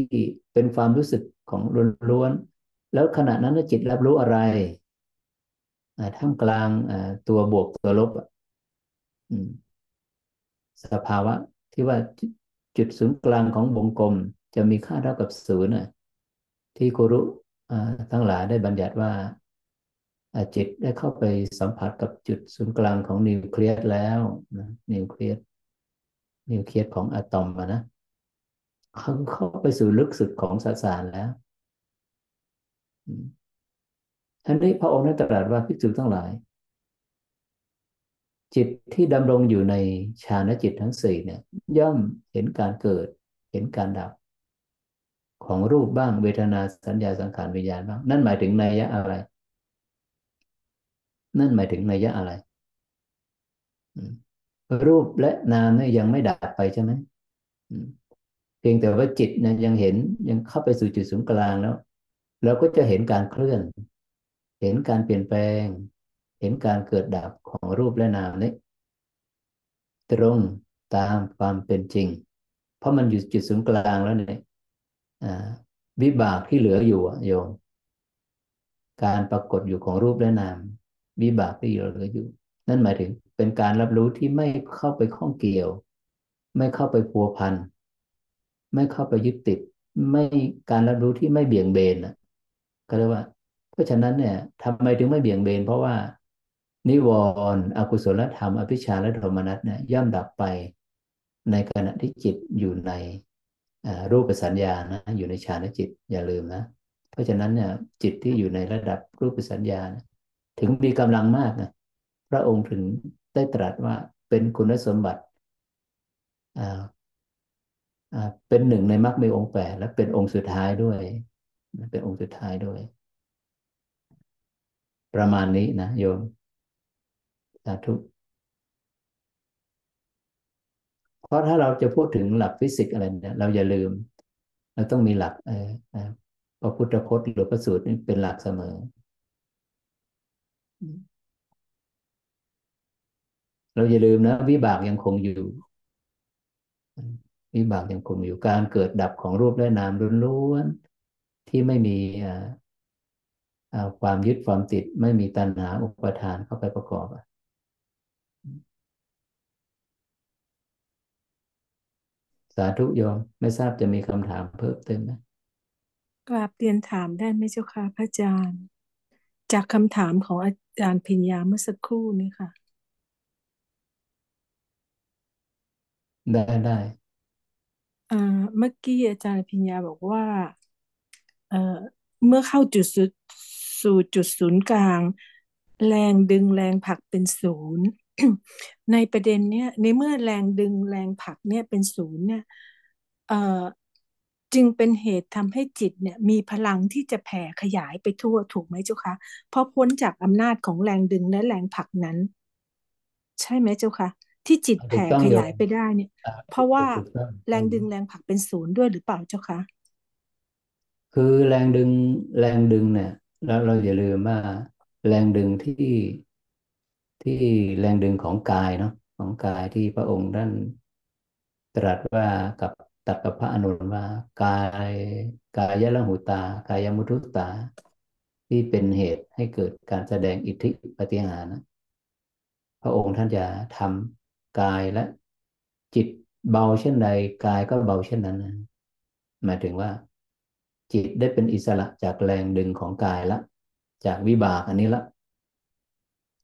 เป็นความรู้สึกของล้วนๆแล้วขณะนั้นจิตรับรู้อะไรท่ามกลางตัวบวกตัวลบสภาวะที่ว่าจุดศูนย์กลางของวงกลม จะมีค่าเท่ากับศูนย์ที่ครุ ทั้งหลายได้บัญญัติว่าจิตได้เข้าไปสัมผัสกับจุดศูนย์กลางของนิวเคลียสแล้วนะนิวเคลียสนิวเคลียสของอะตอมนะเขาเข้าไปสู่ลึกสุดของสสารแล้วท่านนี้พระองค์ได้ตรัสว่าภิกษุทั้งหลาย จิตที่ดำรงอยู่ในฌานจิตทั้งสี่เนี่ย ย่อมเห็นการเกิด เห็นการดับ ของรูปบ้างเวทนาสัญญาสังขารวิญญาณบ้าง นั่นหมายถึงนัยยะอะไร นั่นหมายถึงนัยยะอะไร รูปและนามเนี่ยยังไม่ดับไปใช่ไหมเพียงแต่ว่าจิตเนี่ยยังเห็นยังเข้าไปสู่จุดศูนย์กลางแล้วเราก็จะเห็นการเคลื่อน เห็นการเปลี่ยนแปลง เห็นการเกิดดับของรูปและนามนี้ตรงตามความเป็นจริง เพราะมันอยู่จุดศูนย์กลางแล้วเนี่ย วิบากที่เหลืออยู่โยม การปรากฏอยู่ของรูปและนาม วิบากที่เหลืออยู่ นั่นหมายถึงเป็นการรับรู้ที่ไม่เข้าไปข้องเกี่ยว ไม่เข้าไปพัวพันไม่เข้าไปยึดติด ไม่การรับรู้ที่ไม่เบี่ยงเบนนะก็เรียกว่า เพราะฉะนั้นเนี่ยทำไมถึงไม่เบี่ยงเบน เพราะว่า นิวรณ์อกุศลธรรม อภิชาและโทมนัสเนี่ยย่อมดับไป ในขณะที่จิตอยู่ใน รูปสัญญานะอยู่ในฌานจิตอย่าลืมนะ เพราะฉะนั้นเนี่ยจิตที่อยู่ในระดับรูปสัญญานะถึงมีกำลังมากนะพระองค์ถึงได้ตรัสว่าเป็นคุณสมบัติเป็นหนึ่งในมรรคมีองค์แปดและเป็นองค์สุดท้ายด้วย เป็นองค์สุดท้ายด้วย ประมาณนี้นะโยมสาธุ เพราะถ้าเราจะพูดถึงหลักฟิสิกส์อะไรเนี่ยเราอย่าลืม เราต้องมีหลักเออพระพุทธพจน์หรือพระสูตรนี่เป็นหลักเสมอ เราอย่าลืมนะวิบากยังคงอยู่วิบากยังคงอยู่การเกิดดับของรูปและนามล้วนๆที่ไม่มีความยึดความติด ไม่มีตัณหาอุปทานเข้าไปประกอบสาธุโยม ไม่ทราบจะมีคำถามเพิ่มเติมไหมกราบเรียนถามได้ไหมเจ้าค่ะพระอาจารย์ จากคำถามของอาจารย์พิญญาเมื่อสักครู่นี้ค่ะ ได้ได้อ่าเมื่อกี้อาจารย์พิญญาบอกว่าเอ่อเมื่อเข้าจุดสุดสู่จุดศูนย์กลาง แรงดึงแรงผลักเป็นศูนย์ ในประเด็นเนี้ยในเมื่อแรงดึงแรงผลักเนี่ยเป็นศูนย์เนี่ยเอ่อจึงเป็นเหตุทำให้จิตเนี่ยมีพลังที่จะแผ่ขยายไปทั่วถูกไหมเจ้าคะเพราะพ้นจากอำนาจของแรงดึงและแรงผลักนั้น ใช่ไหมเจ้าคะที่จิตแผ่ขยายไปได้เนี่ย เพราะว่าแรงดึงแรงผลักเป็นศูนย์ด้วยหรือเปล่าเจ้าคะคือแรงดึงแรงดึงเนี่ยแล้วเราอย่าลืมว่าแรงดึงที่ ที่แรงดึงของกายเนาะของกายที่พระองค์ท่านตรัสว่ากับตัดกับพระอนุนว่ากายกายละหุตา กายมุทุตา ที่เป็นเหตุให้เกิดการแสดงอิทธิปฏิหารนะพระองค์ท่านจะทำกายและจิตเบาเช่นใดกายก็เบาเช่นนั้นนะหมายถึงว่า จิตได้เป็นอิสระจากแรงดึงของกายละ จากวิบากอันนี้ละ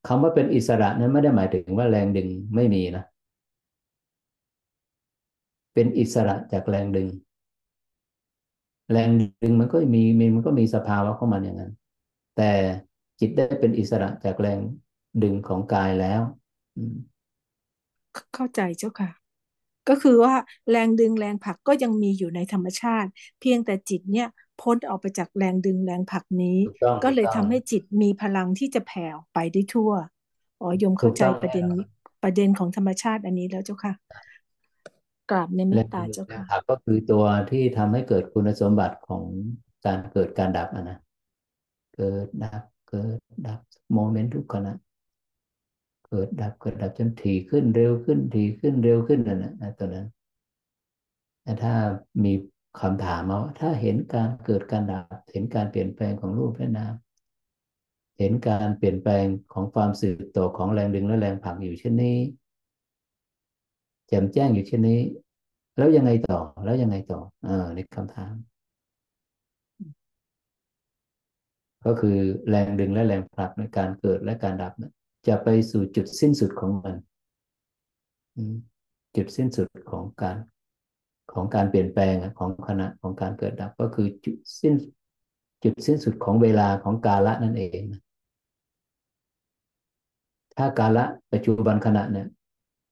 คำว่าเป็นอิสระนั้นไม่ได้หมายถึงว่าแรงดึงไม่มีนะ เป็นอิสระจากแรงดึง แรงดึงมันก็มีมันก็มีสภาวะของมันอย่างนั้น แต่จิตได้เป็นอิสระจากแรงดึงของกายแล้วเข้าใจเจ้าค่ะ ก็คือว่าแรงดึงแรงผลักก็ยังมีอยู่ในธรรมชาติ เพียงแต่จิตเนี่ย พ้นออกไปจากแรงดึงแรงผลักนี้ ก็เลยทำให้จิตมีพลังที่จะแผ่ออกไปได้ทั่วอ๋อยมเข้าใจประเด็นประเด็นของธรรมชาติอันนี้แล้วเจ้าค่ะกราบในเมตตาเจ้าค่ะก็คือตัวที่ทำให้เกิดคุณสมบัติของการเกิดการดับนะเกิดดับเกิดดับโมเมนต์ทุกขณะเกิดดับเกิดดับจนถี่ขึ้นเร็วขึ้นถี่ขึ้นเร็วขึ้นนั่นนะตัวนั้นแต่ถ้ามี คำถามมาว่าถ้าเห็นการเกิดการดับ เห็นการเปลี่ยนแปลงของรูปและนามเห็นการเปลี่ยนแปลงของความสืบต่อของแรงดึงและแรงผลักอยู่เช่นนี้แจ่มแจ้งอยู่เช่นนี้ แล้วยังไงต่อ แล้วยังไงต่อ เออในคำถาม ก็คือแรงดึงและแรงผลักในการเกิดและการดับจะไปสู่จุดสิ้นสุดของมัน จุดสิ้นสุดของการ ของการเปลี่ยนแปลงของขณะของการเกิดดับก็คือจุดสิ้นจุดสิ้นสุดของเวลาของกาละนั่นเอง ถ้ากาละปัจจุบันขณะเนี่ย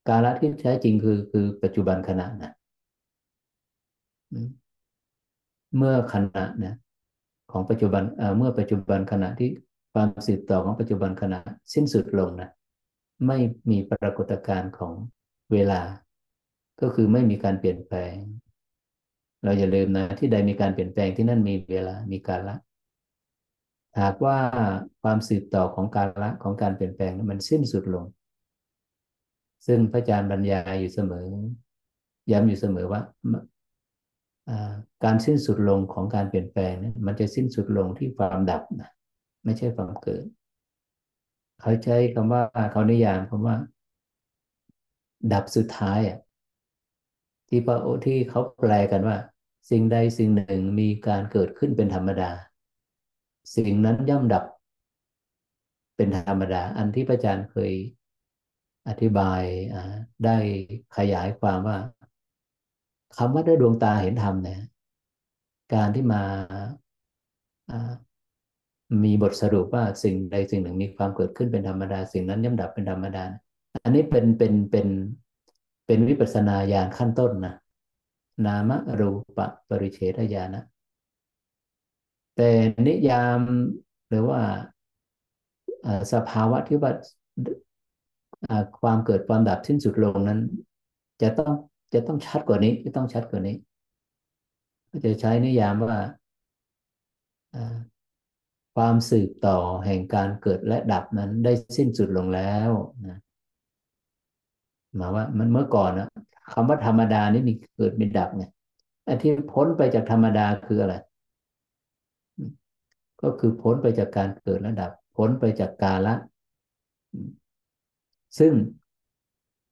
กาละที่แท้จริงคือคือปัจจุบันขณะนะเมื่อขณะเนี่ยของปัจจุบันเอ่อเมื่อปัจจุบันขณะที่ความสืบต่อของปัจจุบันขณะสิ้นสุดลงนะไม่มีปรากฏการณ์ของเวลา ก็คือไม่มีการเปลี่ยนแปลง เราอย่าลืมนะ ที่ใดมีการเปลี่ยนแปลงที่นั่นมีเวลา มีการละ หากว่าความสืบต่อของการละของการเปลี่ยนแปลงนั้นมันสิ้นสุดลง ซึ่งพระอาจารย์บรรยายอยู่เสมอ ย้ำอยู่เสมอว่าการสิ้นสุดลงของการเปลี่ยนแปลงเนี่ยมันจะสิ้นสุดลงที่ความดับนะไม่ใช่ความเกิด เขาใช้คำว่าเขานิยามคำว่า ดับสุดท้ายอะ ที่พระที่เขาแปลกันว่า สิ่งใดสิ่งหนึ่งมีการเกิดขึ้นเป็นธรรมดา สิ่งนั้นย่อมดับเป็นธรรมดา อันที่พระอาจารย์เคยอธิบายได้ขยายความว่าคำว่าได้ดวงตาเห็นธรรมเนี่ยการที่มามีบทสรุปว่าสิ่งใดสิ่งหนึ่งมีความเกิดขึ้นเป็นธรรมดา สิ่งนั้นย่อมดับเป็นธรรมดา อันนี้เป็นเป็นเป็น เป็นวิปัสนาญาณขั้นต้นนะนามรูปะปริเฉทญาณนะแต่นิยามหรือว่าสภาวะที่ว่าความเกิดความดับสิ้นสุดลงนั้น จะต้องจะต้องชัดกว่านี้จะต้องชัดกว่านี้ ก็จะใช้นิยามว่าความสืบต่อแห่งการเกิดและดับนั้นได้สิ้นสุดลงแล้วนะ หมายว่ามันเมื่อก่อนนะคำว่าธรรมดานี่มีเกิดมีดับไงไอ้ที่พ้นไปจากธรรมดาคืออะไร ก็คือพ้นไปจากการเกิดและดับ พ้นไปจากกาละ ซึ่ง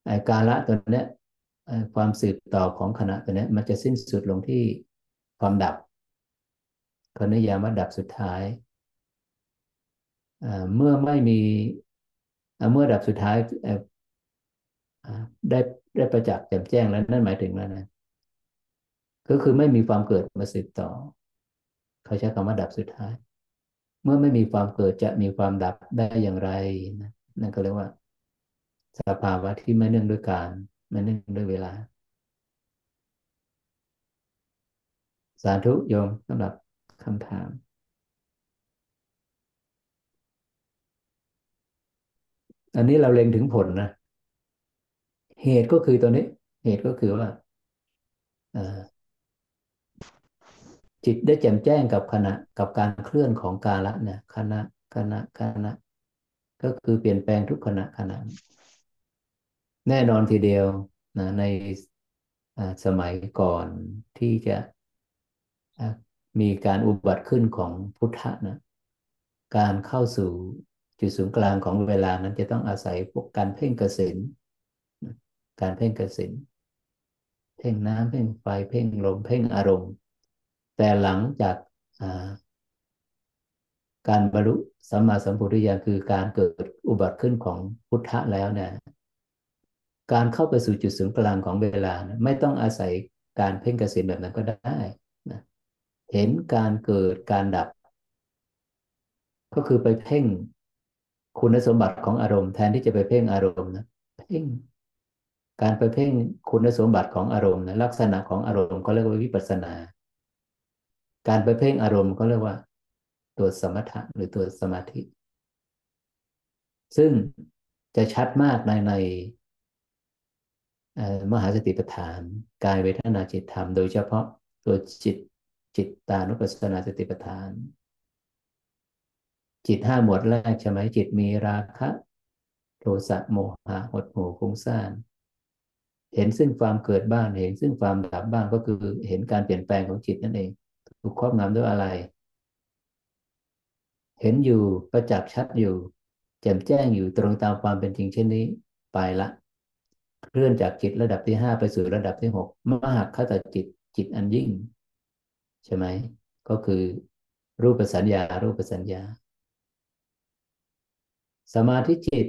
ไอ้กาละตัวนี้ความสืบต่อของขณะตัวนี้มันจะสิ้นสุดลงที่ความดับเขานิยามว่าดับสุดท้ายเมื่อไม่มีเมื่อดับสุดท้าย ได้ได้ประจักษ์แจ่มแจ้งแล้วนั่นหมายถึงแล้วนะก็คือไม่มีความเกิดมาสืบต่อ เขาใช้คำว่าดับสุดท้าย เมื่อไม่มีความเกิดจะมีความดับได้อย่างไรนะนั่นก็เรียกว่า สภาวะที่ไม่เนื่องด้วยการไม่เนื่องด้วยเวลา สาธุโยมสำหรับคำถามอันนี้เราเล็งถึงผลนะ เหตุก็คือตัวนี้ เหตุก็คือว่าจิตได้แจ่มแจ้งกับขณะกับการเคลื่อนของกาละเนี่ยขณะขณะขณะ ก็คือเปลี่ยนแปลงทุกขณะขณะ แน่นอนทีเดียวนะในสมัยก่อนที่จะมีการอุบัติขึ้นของพุทธะนะการเข้าสู่จุดศูนย์กลางของเวลานั้นจะต้องอาศัยพวกการเพ่งกระสิน การเพ่งกสินเพ่งน้ำเพ่งไฟเพ่งลมเพ่งอารมณ์ แต่หลังจากการบรรลุสัมมาสัมพุทธญาณคือการเกิดอุบัติขึ้นของพุทธะแล้วเนี่ยการเข้าไปสู่จุดศูนย์กลางของเวลานะไม่ต้องอาศัยการเพ่งกสินแบบนั้นก็ได้นะเห็นการเกิดการดับ ก็คือไปเพ่งคุณสมบัติของอารมณ์แทนที่จะไปเพ่งอารมณ์นะเพ่ง การไปเพ่งคุณสมบัติของอารมณ์นะลักษณะของอารมณ์ก็เรียกว่าวิปัสนา การไปเพ่งอารมณ์ก็เรียกว่า ตัวสมถะหรือตัวสมาธิ ซึ่งจะชัดมากในในมหาสติปัฏฐาน กายเวทนาจิตธรรม โดยเฉพาะตัวจิตจิตตานุปัสสนาสติปัฏฐาน จิตห้าหมวดแรกใช่ไหมจิตมีราคะ โทสะโมหะหดหูฟุ้งซ่าน เห็นซึ่งความเกิดบ้างเห็นซึ่งความดับบ้างก็คือเห็นการเปลี่ยนแปลงของจิตนั่นเอง ถูกครอบงำด้วยอะไร เห็นอยู่ประจักษ์ชัดอยู่แจ่มแจ้งอยู่ตรงตามความเป็นจริงเช่นนี้ไปละ เคลื่อนจากจิตระดับที่ห้าไปสู่ระดับที่หกมากเข้าต่จิตจิตอันยิ่ง ใช่ไหม ก็คือรูปสัญญา รูปสัญญา สมาธิจิต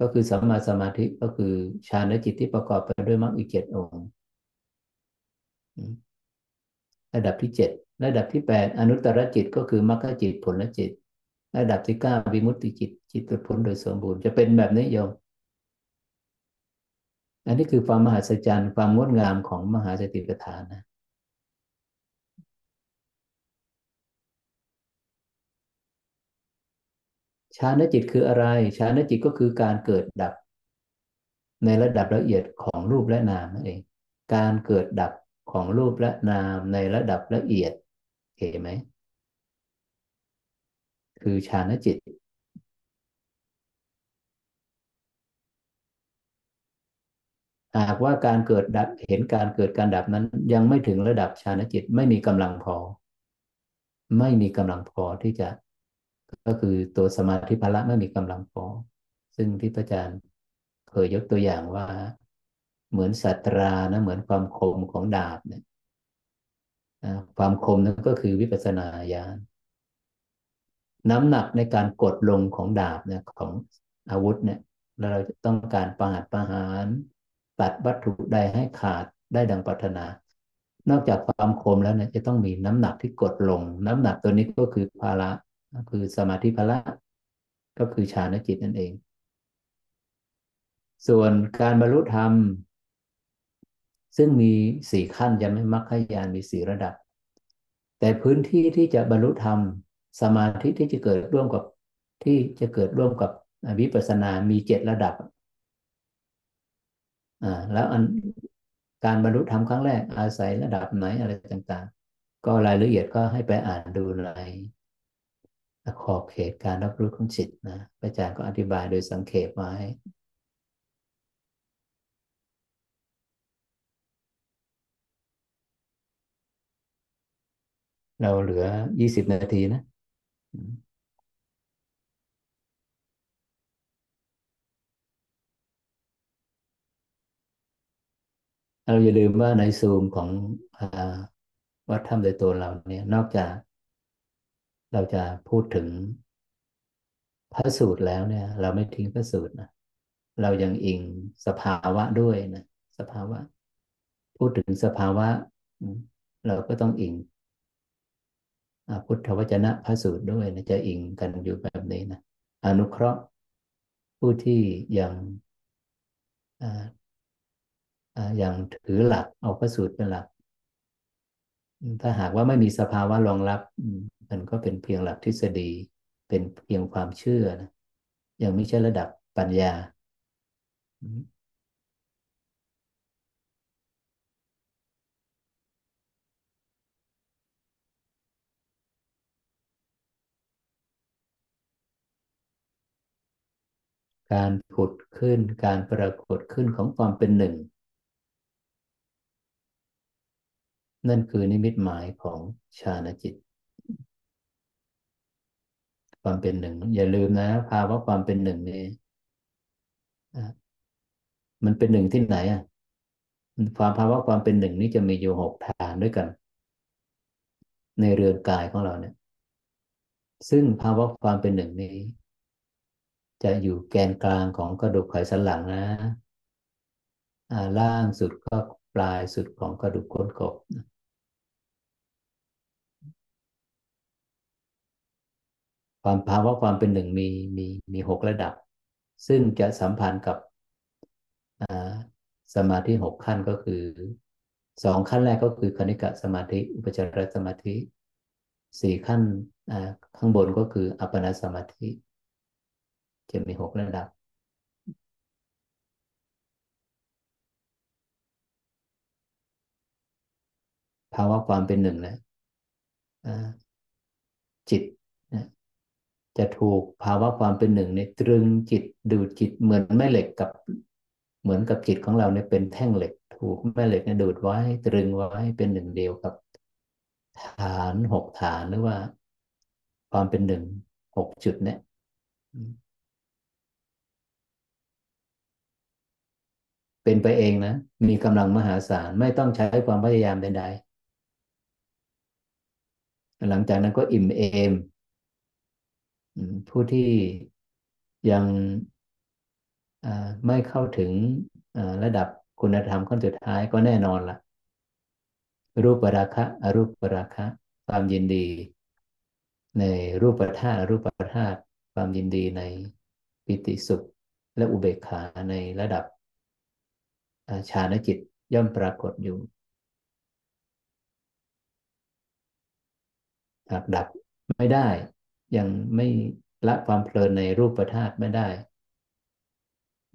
ก็คือสัมมาสมาธิก็คือฌานและจิตที่ประกอบไปด้วยมรรคอีกเจ็ดองค์ ระดับที่เจ็ดระดับที่แปดอนุตตรจิตก็คือมรรคจิตผลจิต ระดับที่เก้าวิมุตติจิต จิตผลโดยสมบูรณ์จะเป็นแบบนี้โยมอันนี้คือความมหัศจรรย์ความงดงามของมหาสติปัฏฐานนะ ฌานจิตคืออะไรฌานจิตก็คือการเกิดดับ ในระดับละเอียดของรูปและนามนั่นเอง การเกิดดับของรูปและนามในระดับละเอียดเห็นไหม คือฌานจิต หากว่าการเกิดดับเห็นการเกิดการดับนั้น ยังไม่ถึงระดับฌานจิต ไม่มีกำลังพอ ไม่มีกำลังพอที่จะ ก็คือตัวสมาธิพละไม่มีกำลังพอซึ่งที่พระอาจารย์เคยยกตัวอย่างว่า เหมือนสัตรานะเหมือนความคมของดาบเนี่ยความคมนั้นก็คือวิปัสสนาญาณน้ำหนักในการกดลงของดาบเนี่ยของอาวุธเนี่ยเราจะต้องการประหารประหาร ตัดวัตถุใดให้ขาดได้ดังปรารถนา นอกจากความคมแล้วเนี่ยจะต้องมีน้ำหนักที่กดลง น้ำหนักตัวนี้ก็คือภาระ คือสมาธิภาระก็คือฌานจิตนั่นเอง ส่วนการบรรลุธรรม ซึ่งมีสี่ขั้นจะไม่มักขยานมีสี่ระดับ แต่พื้นที่ที่จะบรรลุธรรม สมาธิที่จะเกิดร่วมกับที่จะเกิดร่วมกับวิปัสสนา มีเจ็ดระดับอ่าแล้วอันการบรรลุธรรมครั้งแรกอาศัยระดับไหนอะไรต่าง ๆ ก็รายละเอียดก็ให้ไปอ่านดูใน ขอบเขตการรับรู้ของจิตนะอาจารย์ก็อธิบายโดยสังเขปไว้เราเหลือยี่สิบนาทีนะ เราอย่าลืมว่าในซูมของวัดถ้ำโดยตัวเราเนี่ย นอกจาก เราจะพูดถึงพระสูตรแล้วเนี่ย เราไม่ทิ้งพระสูตรนะเรายังอิงสภาวะด้วยนะสภาวะ พูดถึงสภาวะ เราก็ต้องอิงพุทธวจนะพระสูตรด้วยนะจะอิงกันอยู่แบบนี้นะอนุเคราะห์ผู้ที่ยังยังถือหลักเอาพระสูตรเป็นหลัก ถ้าหากว่าไม่มีสภาวะรองรับ มันก็เป็นเพียงหลักทฤษฎี เป็นเพียงความเชื่อนะยังไม่ใช่ระดับปัญญา การผุดขึ้นการปรากฏขึ้นของความเป็นหนึ่ง นั่นคือนิมิตหมายของฌานจิต ความเป็นหนึ่ง อย่าลืมนะภาวะความเป็นหนึ่งนี่มันเป็นหนึ่งที่ไหนอะความภาวะความเป็นหนึ่งนี้จะมีอยู่หกฐานด้วยกัน ในเรือนกายของเราเนี่ย ซึ่งภาวะความเป็นหนึ่งนี้ จะอยู่แกนกลางของกระดูกไขสันหลังนะล่างสุดก็ปลายสุดของกระดูกก้นกบ ความภาวะความเป็นหนึ่งมีมีมีหกระดับ ซึ่งจะสัมพันธ์กับสมาธิหกขั้นก็คือสองขั้นแรกก็คือคณิกะสมาธิ อุปจารสมาธิสี่ขั้นข้างบนก็คืออัปปนาสมาธิ จะมีหกระดับภาวะความเป็นหนึ่งนะจิต จะถูกภาวะความเป็นหนึ่งในตรึงจิตดูดจิตเหมือนแม่เหล็กกับเหมือนกับจิตของเราเนี่ยเป็นแท่งเหล็ก ถูกแม่เหล็กเนี่ยดูดไว้ตรึงไว้เป็นหนึ่งเดียวกับ ฐานหกฐานหรือว่า ความเป็นหนึ่งหกจุดเนี่ยเป็นไปเองนะ มีกำลังมหาศาลไม่ต้องใช้ความพยายามใดๆหลังจากนั้นก็อิ่มเอม ผู้ที่ยังไม่เข้าถึงระดับคุณธรรมขั้นสุดท้ายก็แน่นอนละรูปราคะอรูปราคะ ความยินดี ในรูปธาตุรูปธาตุความยินดีในปิติสุข และอุเบกขาในระดับฌานจิตย่อมปรากฏอยู่หากดับไม่ได้ ยังไม่ละความเพลินในรูปธาตุไม่ได้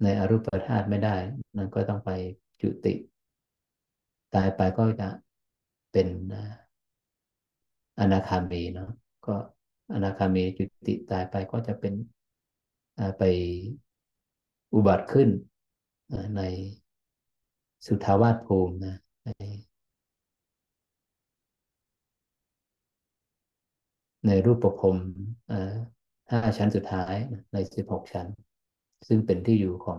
ในอรูปธาตุไม่ได้นั่นก็ต้องไปจุติ ตายไปก็จะเป็นอนาคามีเนาะก็อนาคามีจุติตายไปก็จะเป็นไปอุบัติขึ้นในสุทาวาสภูมินะใน ในรูปประพรมห้าชั้นสุดท้ายในสิบหกชั้น ซึ่งเป็นที่อยู่ของ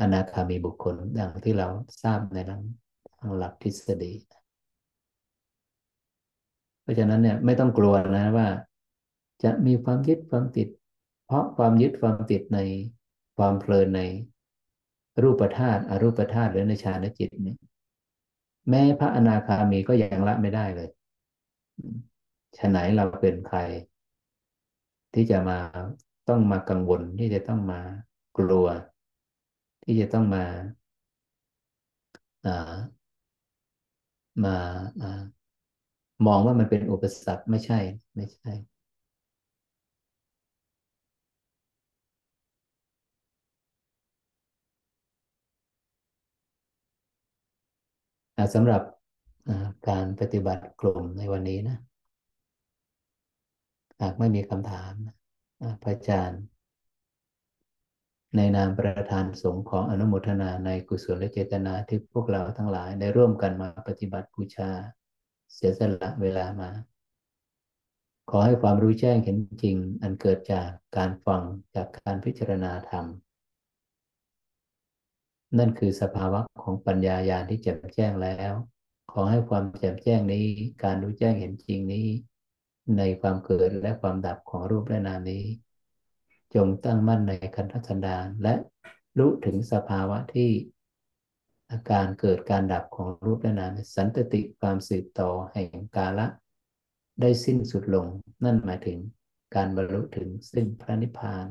อนาคามีบุคคลดังที่เราทราบในทางหลักทฤษฎี เพราะฉะนั้นเนี่ยไม่ต้องกลัวนะว่า จะมีความยึดความติด เพราะความยึดความติดในความเพลินในรูปธาตุอรูปธาตุหรือในฌานจิตนี้แม้พระอนาคามีก็ยังละไม่ได้เลย ฉะไหนเราเป็นใคร ที่จะมาต้องมากังวลที่จะต้องมากลัว ที่จะต้องมาอามาอามองว่ามันเป็นอุปสรรคไม่ใช่ ไม่ใช่ สำหรับการปฏิบัติกลุ่มในวันนี้นะ หากไม่มีคำถามพระอาจารย์ ในนามประธานสงฆ์ของอนุโมทนาในกุศลและเจตนาที่พวกเราทั้งหลายได้ร่วมกันมาปฏิบัติบูชา เสียสละเวลามา ขอให้ความรู้แจ้งเห็นจริง อันเกิดจากการฟังจากการพิจารณาธรรม นั่นคือสภาวะของปัญญาญาณที่แจ่มแจ้งแล้ว ขอให้ความแจ่มแจ้งนี้ การรู้แจ้งเห็นจริงนี้ ในความเกิดและความดับของรูปและนามนี้ จงตั้งมั่นในคันธสันดานและรู้ถึงสภาวะที่อาการเกิดการดับของรูปและนามสันตติความสืบต่อแห่งกาละ ได้สิ้นสุดลง นั่นหมายถึงการบรรลุถึงซึ่งพระนิพพาน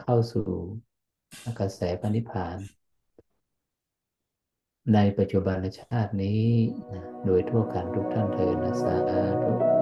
เข้าสู่กระแสพระนิพพาน ในปัจจุบันชาตินี้ โดยทั่วกันทุกท่านเถิดนะสาธุ